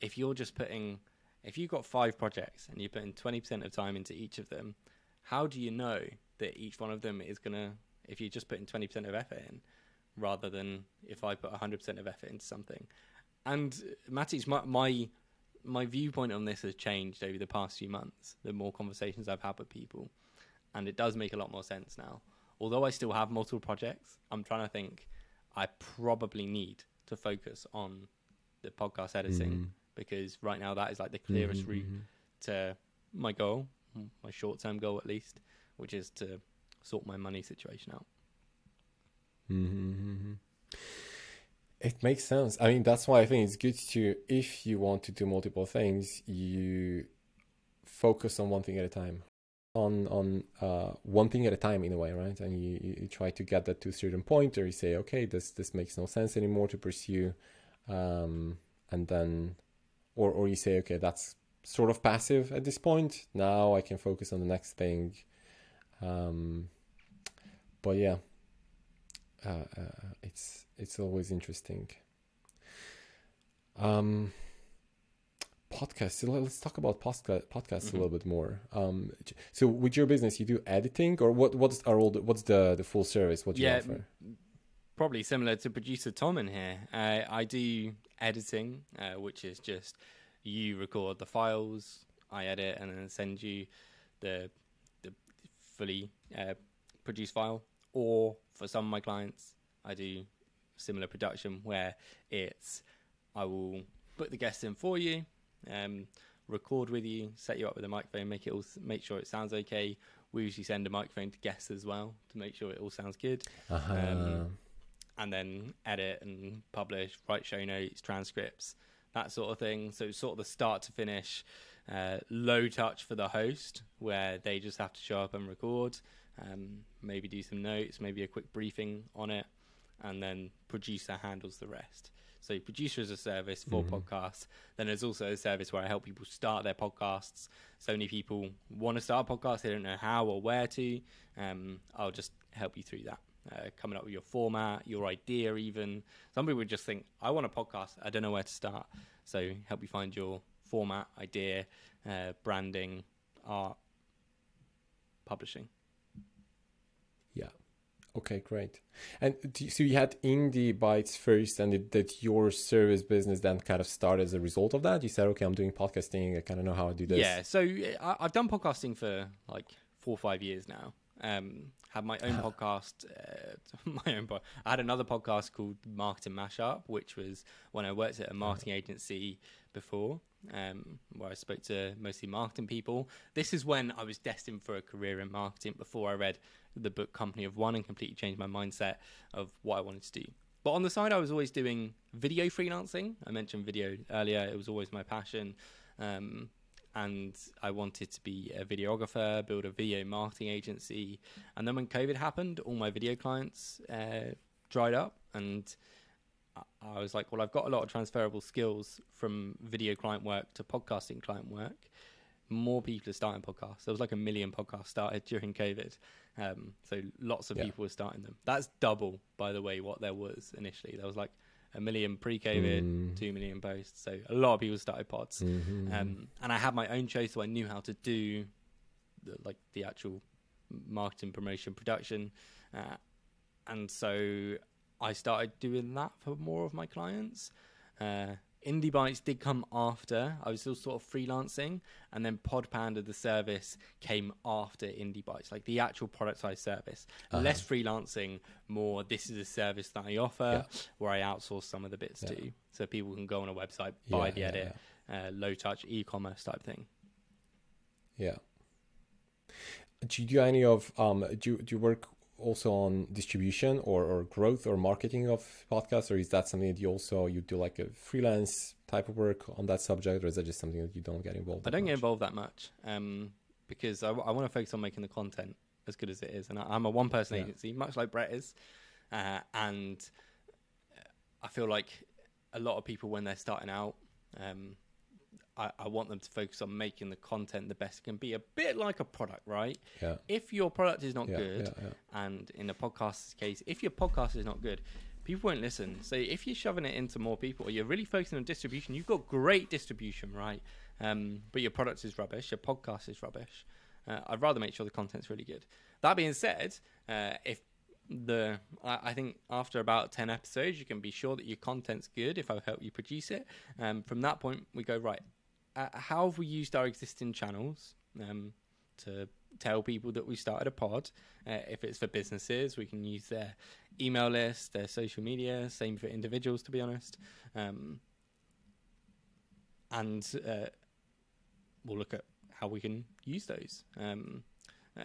If you're just putting, if you've got five projects and you're putting 20% of time into each of them, how do you know that each one of them is going to, if you're just putting 20% of effort in, rather than if I put 100% of effort into something? And Matis, my, my my viewpoint on this has changed over the past few months. The more conversations I've had with people, and it does make a lot more sense now. Although I still have multiple projects, I'm trying to think. I probably need to focus on the podcast editing mm-hmm. because right now that is like the clearest mm-hmm, route mm-hmm. to my goal, my short term goal at least, which is to sort my money situation out. Mm-hmm, mm-hmm. It makes sense. I mean, that's why I think it's good to, if you want to do multiple things, you focus on one thing at a time on on uh, one thing at a time in a way, right? And you, you try to get that to a certain point, or you say, okay, this this makes no sense anymore to pursue, um, and then, or or you say, okay, that's sort of passive at this point. Now I can focus on the next thing. Um, but yeah, uh, uh, it's it's always interesting. Um, podcasts. Let's talk about podcasts mm-hmm. a little bit more. Um, so, with your business, you do editing, or what? What's are all the, what's the the full service? What do yeah, you offer? Probably similar to producer Tom in here. Uh, I do editing, uh, which is just you record the files, I edit, and then send you the the fully uh, produced file. Or for some of my clients, I do similar production where it's I will put the guests in for you um, record with you, set you up with a microphone, make it all, make sure it sounds okay. We usually send a microphone to guests as well to make sure it all sounds good. Uh-huh. Um, and then edit and publish, write show notes, transcripts, that sort of thing. So sort of the start to finish, uh, low touch for the host, where they just have to show up and record, um, maybe do some notes, maybe a quick briefing on it, and then producer handles the rest. So producer is a service for mm-hmm. podcasts. Then there's also a service where I help people start their podcasts. So many people want to start a podcast, they don't know how or where to. Um, I'll just help you through that. Uh, coming up with your format, your idea, even. Some people would just think, I want a podcast, I don't know where to start. So help you find your format, idea, uh, branding, art, publishing. Okay, great. And so you had Indie Bites first, and it, that your service business then kind of started as a result of that. You said, "Okay, I'm doing podcasting. I kind of know how to do this." Yeah. So I, have done podcasting for like four or five years now. Um, had my own podcast. Uh, my own. Po- I had another podcast called Marketing Mashup, which was when I worked at a marketing agency before, um, where I spoke to mostly marketing people. This is when I was destined for a career in marketing. Before I read the book Company of One and completely changed my mindset of what I wanted to do. But on the side, I was always doing video freelancing. I mentioned video earlier; it was always my passion. Um, and I wanted to be a videographer, build a video marketing agency. And then when COVID happened, all my video clients uh, dried up, and I was like, well, I've got a lot of transferable skills from video client work to podcasting client work. More people are starting podcasts. There was like a million podcasts started during COVID. Um, so lots of Yeah. people were starting them. That's double, by the way, what there was initially. There was like a million pre-COVID, Mm. two million post. So a lot of people started pods. Mhm. Um, and I had my own show, so I knew how to do the, like the actual marketing, promotion, production, uh, and so I started doing that for more of my clients. Uh, Indie Bites did come after. I was still sort of freelancing, and then Podpanda, the service, came after Indie Bites, like the actual productized service. Uh-huh. Less freelancing, more. This is a service that I offer, Yeah. where I outsource some of the bits Yeah. to, so people can go on a website, buy Yeah, the edit, uh, low touch e-commerce type thing. Yeah. Do you do any of um do you, do you work also on distribution or, or growth or marketing of podcasts or is that something that you also you do like a freelance type of work on that subject or is that just something that you don't get involved I don't get involved that much um, because I, want to focus on making the content as good as it is, and I, I'm a one-person Yeah. agency, much like Brett is, uh, and I feel like a lot of people when they're starting out. Um, I, I want them to focus on making the content the best it can be. A bit like a product, right? Yeah. If your product is not Yeah, good, yeah, yeah. and in a podcast's case, if your podcast is not good, people won't listen. So if you're shoving it into more people, or you're really focusing on distribution, you've got great distribution, right? Um, but your product is rubbish, your podcast is rubbish. Uh, I'd rather make sure the content's really good. That being said, uh, if the I, I think after about 10 episodes you can be sure that your content's good if i help you produce it um, from that point we go right uh, how have we used our existing channels um, to tell people that we started a pod uh, if it's for businesses we can use their email list their social media same for individuals to be honest um, and uh, we'll look at how we can use those um, uh,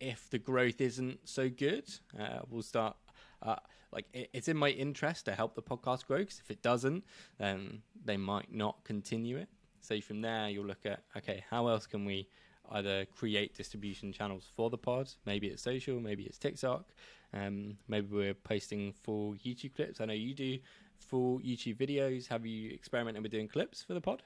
if the growth isn't so good, uh, we'll start. Uh, like it, it's in my interest to help the podcast grow because if it doesn't, then they might not continue it. So from there, you'll look at okay, how else can we either create distribution channels for the pod? Maybe it's social, maybe it's TikTok, um, maybe we're posting full YouTube clips. I know you do full YouTube videos. Have you experimented with doing clips for the pod?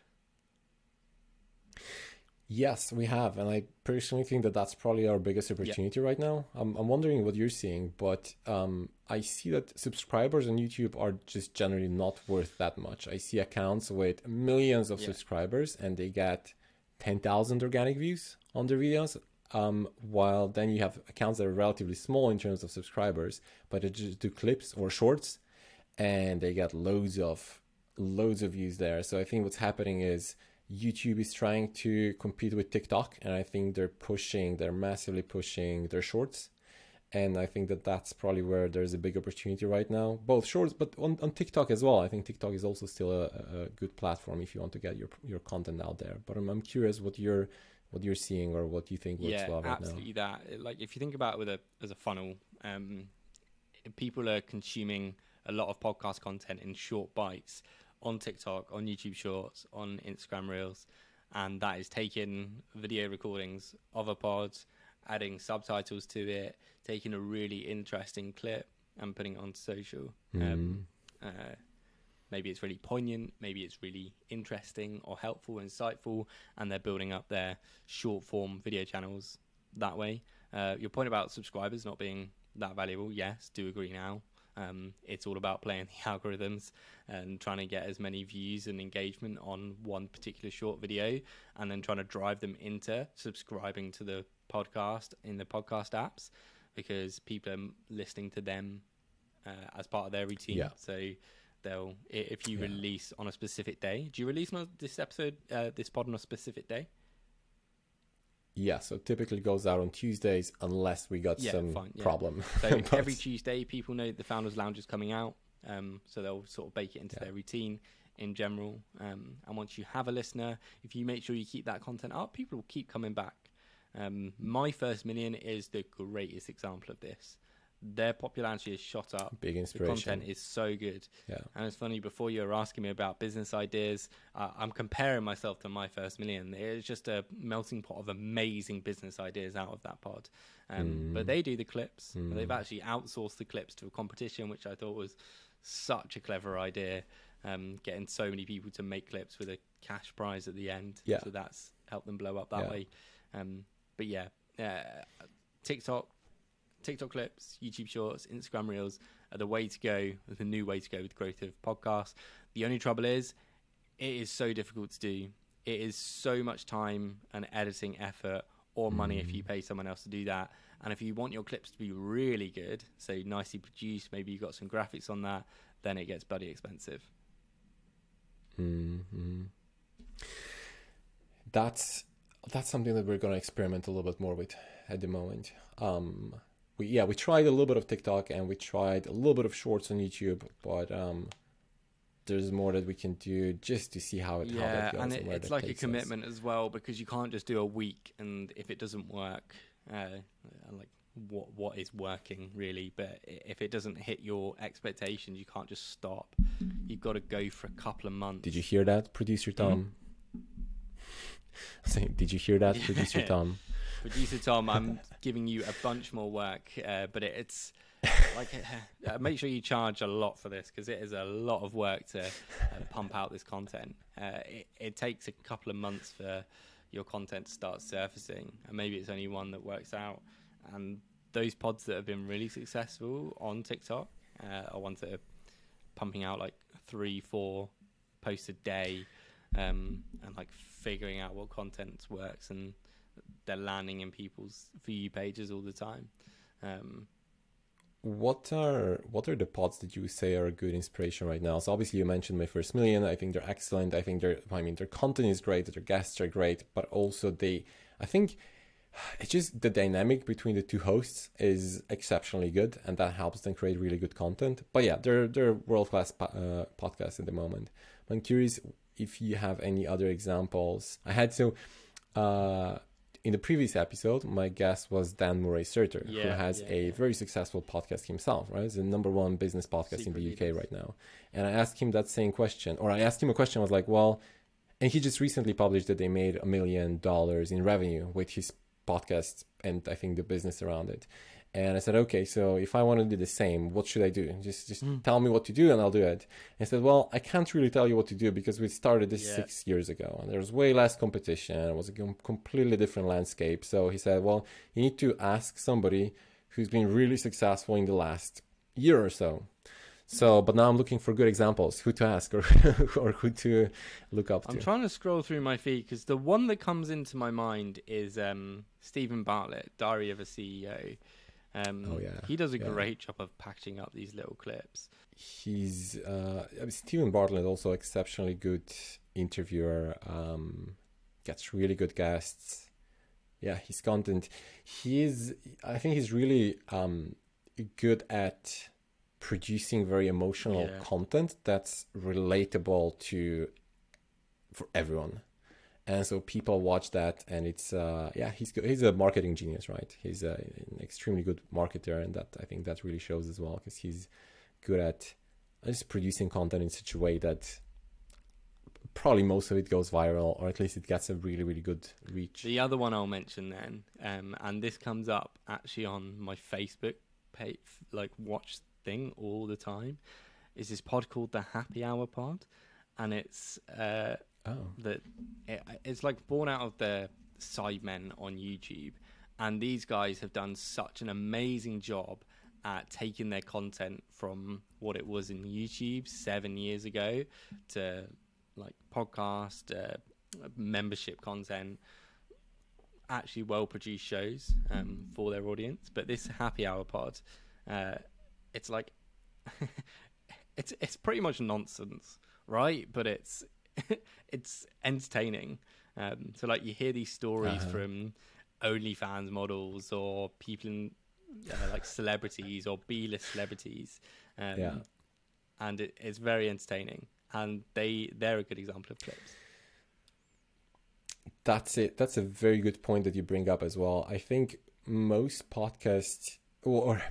Yes, we have, and I personally think that that's probably our biggest opportunity right now. I'm, I'm wondering what you're seeing, but um, I see that subscribers on YouTube are just generally not worth that much. I see accounts with millions of Yeah. subscribers, and they get ten thousand organic views on their videos. Um, while then you have accounts that are relatively small in terms of subscribers, but they just do clips or shorts, and they get loads of loads of views there. So I think what's happening is YouTube is trying to compete with TikTok, and I think they're pushing, they're massively pushing their shorts. And I think that that's probably where there's a big opportunity right now, both shorts, but on, on TikTok as well. I think TikTok is also still a, a good platform if you want to get your your content out there. But I'm, I'm curious what you're what you're seeing or what you think works yeah, well right now. Yeah, absolutely that. Like if you think about it with a as a funnel, um, people are consuming a lot of podcast content in short bites on TikTok, on YouTube Shorts, on Instagram Reels, and that is taking video recordings of a pod, adding subtitles to it, taking a really interesting clip and putting it on social. now. Um, uh, maybe it's really poignant, maybe it's really interesting or helpful, insightful, and they're building up their short form video channels that way. Uh, your point about subscribers not being that valuable, yes, do agree now. Um, it's all about playing the algorithms and trying to get as many views and engagement on one particular short video, and then trying to drive them into subscribing to the podcast in the podcast apps because people are listening to them uh, as part of their routine. Yeah. So they'll if you Yeah. release on a specific day. Do you release on this episode, uh, this pod on a specific day? Yeah, so typically goes out on Tuesdays unless we got Yeah, some fine, yeah. problem. So But- every Tuesday, people know the Founders Lounge is coming out, um, so they'll sort of bake it into Yeah. their routine in general. Um, and once you have a listener, if you make sure you keep that content up, people will keep coming back. Um, My First Million is the greatest example of this. Their popularity has shot up. big inspiration. The content is so good. yeah. And it's funny, before you were asking me about business ideas, uh, I'm comparing myself to My First Million. It's just a melting pot of amazing business ideas out of that pod. Um, But they do the clips. They've actually outsourced the clips to a competition, which I thought was such a clever idea. Um, getting so many people to make clips with a cash prize at the end. Yeah. So that's helped them blow up that Yeah. way. Um, but yeah, uh, TikTok, TikTok clips, YouTube Shorts, Instagram Reels are the way to go, the new way to go with growth of podcasts. The only trouble is, it is so difficult to do. It is so much time and editing effort or money if you pay someone else to do that. And if you want your clips to be really good, so nicely produced, maybe you've got some graphics on that, then it gets bloody expensive. hmm That's that's something that we're going to experiment a little bit more with at the moment. Um, we yeah we tried a little bit of TikTok and we tried a little bit of Shorts on YouTube, but um, there's more that we can do just to see how it how yeah, that goes and it, where it's like a takes us. commitment as well because you can't just do a week and if it doesn't work, uh, like what what is working really? But if it doesn't hit your expectations, you can't just stop. You've got to go for a couple of months. Did you hear that, producer Mm-hmm. Did you hear that, producer. Tom? Producer Tom, I'm giving you a bunch more work, uh, but it, it's like uh, make sure you charge a lot for this because it is a lot of work to uh, pump out this content. Uh, it, it takes a couple of months for your content to start surfacing, and maybe it's only one that works out. And those pods that have been really successful on TikTok uh, are ones that are pumping out like three, four posts a day, um, and like figuring out what content works and they're landing in people's for you pages all the time. Um, What are what are the pods that you say are a good inspiration right now? So obviously you mentioned my first million. I think they're excellent. I think their I mean their content is great. Their guests are great, but also they I think it's just the dynamic between the two hosts is exceptionally good, and that helps them create really good content. But yeah, they're they're world class po- uh, podcasts at the moment. I'm curious if you have any other examples. I had so. Uh, in the previous episode, my guest was Dan Murray-Serter, who has yeah, a yeah. very successful podcast himself, right? It's the number one business podcast in the UK Leaders. right now. And I asked him that same question, or I asked him a question. I was like, well, and he just recently published that they made a million dollars in revenue with his podcast and I think the business around it. And I said, okay, so if I want to do the same, what should I do? Just just Hmm. tell me what to do and I'll do it. And he said, well, I can't really tell you what to do because we started this Yeah. six years ago and there was way less competition. It was a com- completely different landscape. So he said, well, you need to ask somebody who's been really successful in the last year or so. So, but now I'm looking for good examples, who to ask or or who to look up to. I'm trying to scroll through my feed because the one that comes into my mind is um, Stephen Bartlett, Diary of a CEO. Um, Oh, yeah, he does a yeah. great job of packaging up these little clips. he's uh I mean, Stephen Bartlett also exceptionally good interviewer um gets really good guests yeah his content he's I think he's really um good at producing very emotional Yeah. content that's relatable to for everyone and so people watch that and it's uh yeah he's he's a marketing genius right? He's a, an extremely good marketer and that i think that really shows as well because he's good at just producing content in such a way that probably most of it goes viral or at least it gets a really really good reach. The other one I'll mention then, um, and this comes up actually on my Facebook page, like watch thing all the time, is this pod called the Happy Hour Pod, and it's uh, oh that it, it's like born out of the Sidemen on YouTube, and these guys have done such an amazing job at taking their content from what it was in YouTube seven years ago to like podcast, uh, membership content, actually well produced shows um, for their audience. But this happy hour pod, uh, it's like it's it's pretty much nonsense, right? But it's it's entertaining. Um, so like you hear these stories Uh-huh. from OnlyFans models or people in, uh, like celebrities or B-list celebrities. Um, Yeah. and it, it's very entertaining. And they they're a good example of clips. That's it. That's a very good point that you bring up as well. I think most podcasts, or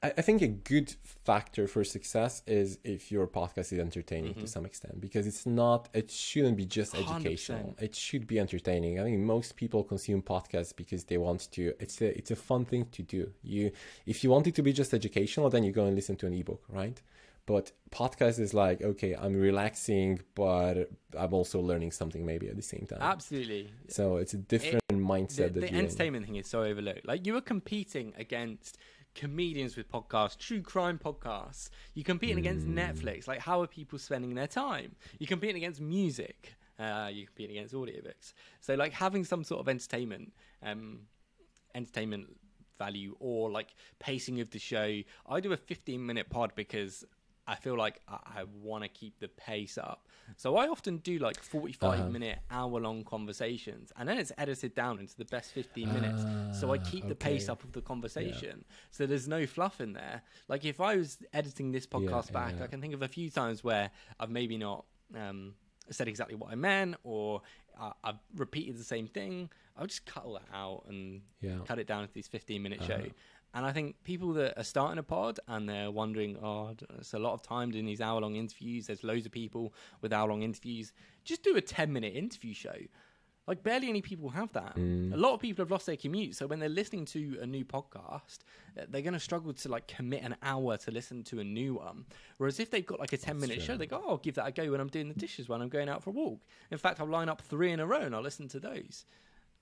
I think a good factor for success is if your podcast is entertaining to mm-hmm. some extent, because it's not, it shouldn't be just 100%. educational. It should be entertaining. I think most people consume podcasts because they want to. It's a it's a fun thing to do. You, if you want it to be just educational, then you go and listen to an ebook, right? But podcast is like, okay, I'm relaxing, but I'm also learning something maybe at the same time. Absolutely. So it's a different mindset. the, the you're in. entertainment thing is so overlooked. Like you are competing against comedians with podcasts, true crime podcasts. You're competing against Hmm. Netflix. Like how are people spending their time? You're competing against music. Uh, you're competing against audiobooks. So like having some sort of entertainment, um, entertainment value or like pacing of the show. I do a 15 minute pod because I feel like I, I want to keep the pace up. So I often do like 45 Uh-huh. minute, hour long conversations, and then it's edited down into the best 15 minutes. so I Ah, keep the pace up of the conversation. So there's no fluff in there. Like if I was editing this podcast yeah, back, yeah. I can think of a few times where I've maybe not um, said exactly what I meant or uh, I've repeated the same thing. I'll just cut all that out and Yeah. cut it down to these 15 minute Uh-huh. show. And I think people that are starting a pod and they're wondering, oh, it's a lot of time doing these hour long interviews. There's loads of people with hour long interviews. Just do a 10 minute interview show. Like, barely any people have that. Mm. A lot of people have lost their commute. So when they're listening to a new podcast, uh, they're going to struggle to like commit an hour to listen to a new one. Whereas if they've got like a 10 minute show, they go, oh, I'll give that a go when I'm doing the dishes, when I'm going out for a walk. In fact, I'll line up three in a row and I'll listen to those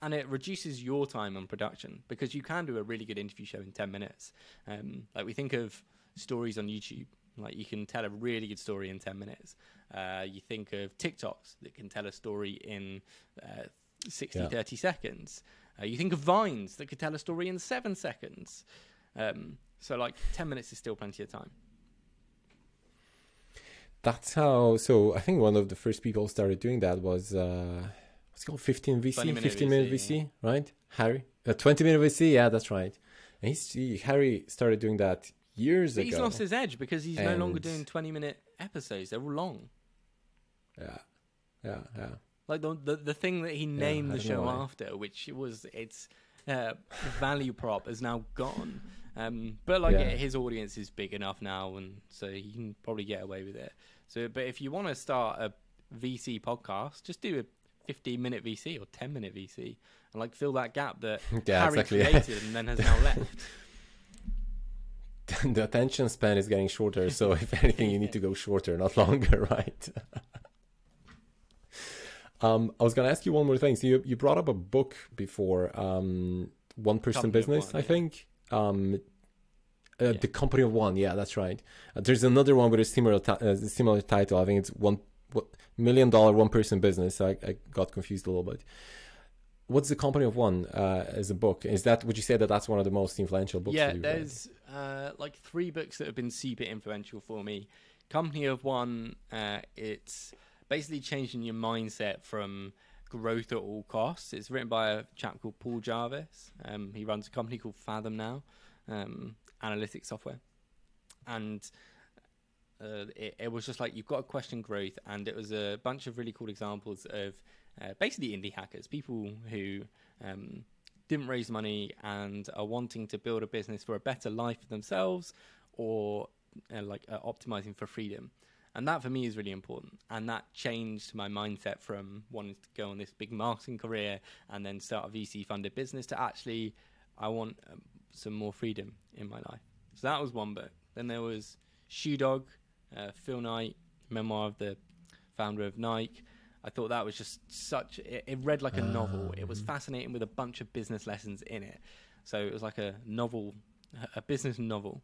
and it reduces your time on production because you can do a really good interview show in 10 minutes um, like we think of stories on youtube like you can tell a really good story in 10 minutes uh, you think of tiktoks that can tell a story in uh, 60 Yeah. 30 seconds uh, you think of vines that could tell a story in 7 seconds um, so like 10 minutes is still plenty of time That's how. So I think one of the first people started doing that was uh, what's called 15 VC, 20 minute 15 minute VC, VC, right? Harry, uh, 20 minute VC. Yeah, that's right. And he's he, Harry started doing that years but ago. he's lost his edge because he's no longer doing 20 minute episodes they're all long Yeah, yeah, yeah. like the the, the thing that he named I the show after, which was its uh, value prop, is now gone. Um, but like Yeah. his audience is big enough now, and so he can probably get away with it. So, but if you want to start a VC podcast, just do a 15 minute VC or 10 minute VC, and like fill that gap that Yeah, Harry exactly. created and then has now left. the attention span is getting shorter. So if anything, you need to go shorter, not longer, right? um, I was gonna ask you one more thing. So you you brought up a book before, um, One Person Company Business, One, I yeah. think. Um, uh, Yeah. the company of one, yeah, that's right. Uh, there's another one with a similar ti- uh, similar title. I think it's one million dollar one person business. I, I got confused a little bit. What's the company of one uh, as a book? Is that would you say that that's one of the most influential books? yeah, that you've read? there's uh, like three books that have been super influential for me. Company of One, uh, it's basically changing your mindset from growth at all costs. It's written by a chap called Paul Jarvis. Um, he runs a company called Fathom now, um, analytics software, and uh, it, it was just like you've got to question growth, and it was a bunch of really cool examples of uh, basically indie hackers, people who um, didn't raise money and are wanting to build a business for a better life for themselves, or uh, like optimizing for freedom. And that for me is really important. And that changed my mindset from wanting to go on this big marketing career and then start a VC funded business to actually, I want um, some more freedom in my life. So that was one book. Then there was Shoe Dog, uh, Phil Knight, memoir of the founder of Nike. I thought that was just such. It, it read like a novel. It was fascinating with a bunch of business lessons in it. So it was like a novel, a business novel,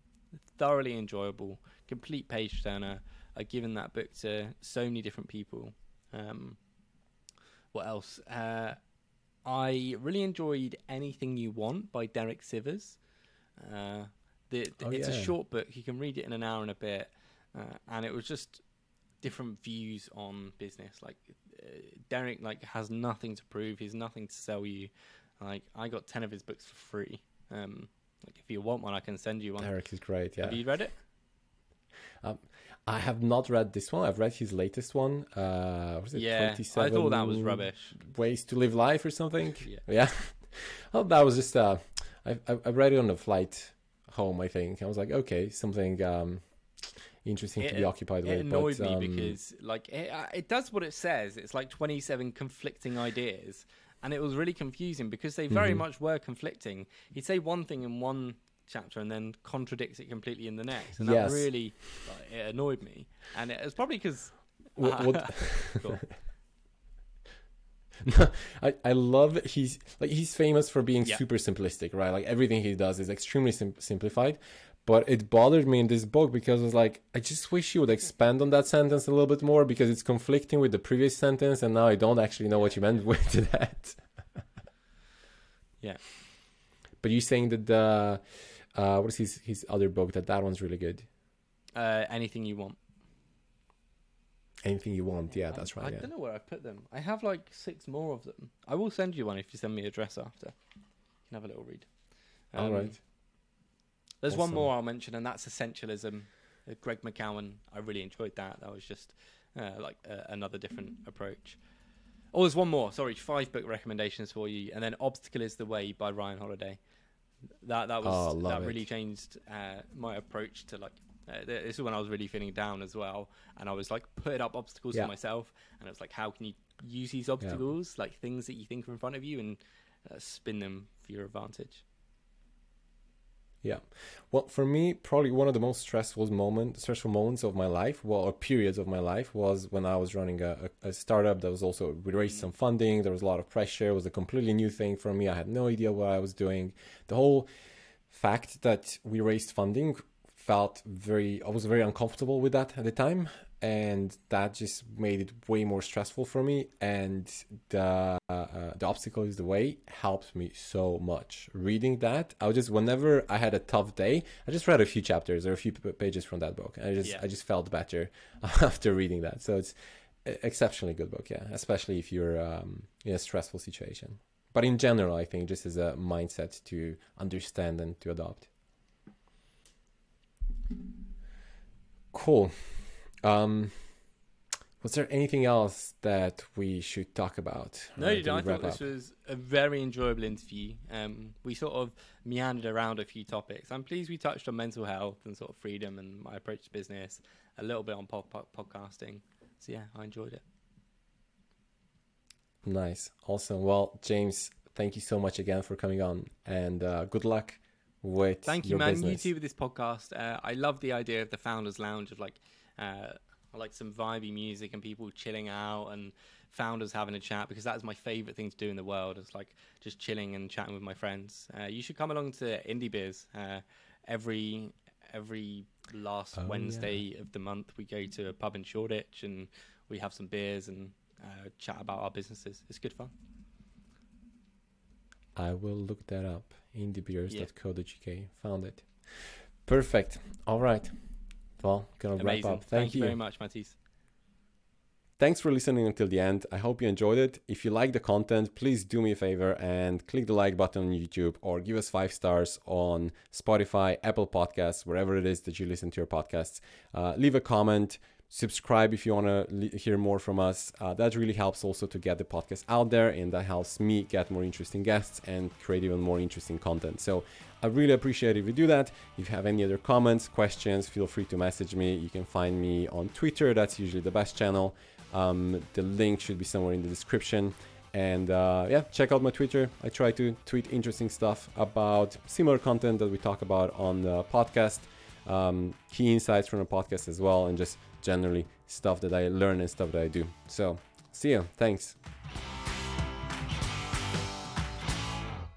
thoroughly enjoyable, complete page turner. I've given that book to so many different people. Um, what else? Uh, I really enjoyed Anything You Want by Derek Sivers. Uh, the, the- Oh, it's a short book. You can read it in an hour and a bit. Uh, and it was just different views on business. Like uh, Derek, like has nothing to prove. He's nothing to sell you. Like I got ten of his books for free. Um, like if you want one, I can send you one. Derek is great. Yeah. Have you read it? Um, I have not read this one. I've read his latest one. Uh, what is it? Yeah, I thought that was rubbish. Ways to live life or something. Yeah. Yeah. well, that was just. Uh, I, I I read it on the flight home. I think I was like, okay, something um, interesting to be occupied it with. annoyed but, um, me because like it, it does what it says. It's like twenty seven conflicting ideas, and it was really confusing because they very Mhm. much were conflicting. He'd say one thing in one chapter and then contradicts it completely in the next, and Yes. that really like, it annoyed me. And it was probably because what, what, Cool. I, I love he's like he's famous for being Yeah. super simplistic, right? Like everything he does is extremely sim- simplified. But it bothered me in this book because I was like, I just wish you would expand on that sentence a little bit more because it's conflicting with the previous sentence, and now I don't actually know what you meant with that. Yeah. But you're saying that the uh, what is his his other book that that one's really good. uh, anything you want. Anything you want, yeah, I- that's I right. Yeah. don't know where I put them. I have like six more of them. I will send you one if you send me a address after. You can have a little read. All Um, right. There's one more I'll mention, and that's Essentialism. Uh, Greg McKeown. I really enjoyed that. That was just uh, like uh, another different approach. Oh, there's one more. Sorry, five book recommendations for you, and then Obstacle is the Way by Ryan Holiday. That that was Oh, that it. really changed uh, my approach to like. Uh, this is when I was really feeling down as well, and I was like putting up obstacles Yeah. for myself, and it was like, how can you use these obstacles, like things that you think are in front of you, and uh, spin them for your advantage. Yeah. Well, for me, probably one of the most stressful moment, stressful moments of my life, well, or periods of my life, was when I was running a, a startup that was also we raised some funding. There was a lot of pressure. It was a completely new thing for me. I had no idea what I was doing. The whole fact that we raised funding felt very. I was very uncomfortable with that at the time, and that just made it way more stressful for me. And the uh, the obstacle is the way helped me so much. Reading that, I was just whenever I had a tough day, I just read a few chapters or a few pages from that book, and I just Yeah. I just felt better after reading that. So it's exceptionally good book, yeah, especially if you're um, in a stressful situation. But in general, I think just as a mindset to understand and to adopt. Cool. Um, was there anything else that we should talk about? No, you don't. I thought this up? was a very enjoyable interview. Um, we sort of meandered around a few topics. I'm pleased we touched on mental health and sort of freedom and my approach to business, a little bit on pod- pod- podcasting. So yeah, I enjoyed it. Nice, awesome. Well, James, thank you so much again for coming on, and uh, good luck with Thank you, man. business. You too with this podcast. Uh, I love the idea of the founders lounge of like, uh, I like some vibey music and people chilling out and founders having a chat because that's my favorite thing to do in the world. It's like just chilling and chatting with my friends. Uh, you should come along to Indie Beers uh, every every last Oh, Wednesday of the month. We go to a pub in Shoreditch and we have some beers and uh, chat about our businesses. It's good fun. I will look that up. indiebeers.co.uk. Found it. Perfect. All right. Well, gonna Amazing. wrap up. Thank, you very much, Matisse. Thanks for listening until the end. I hope you enjoyed it. If you like the content, please do me a favor and click the like button on YouTube or give us five stars on Spotify, Apple Podcasts, wherever it is that you listen to your podcasts. Uh, leave a comment, subscribe if you want to le- hear more from us. Uh, that really helps also to get the podcast out there, and that helps me get more interesting guests and create even more interesting content. So I really appreciate if you do that. If you have any other comments, questions, feel free to message me. You can find me on Twitter, that's usually the best channel. Um, the link should be somewhere in the description. And uh, yeah, check out my Twitter. I try to tweet interesting stuff about similar content that we talk about on the podcast, um, key insights from the podcast as well, and just generally stuff that I learn and stuff that I do. So, see you. Thanks.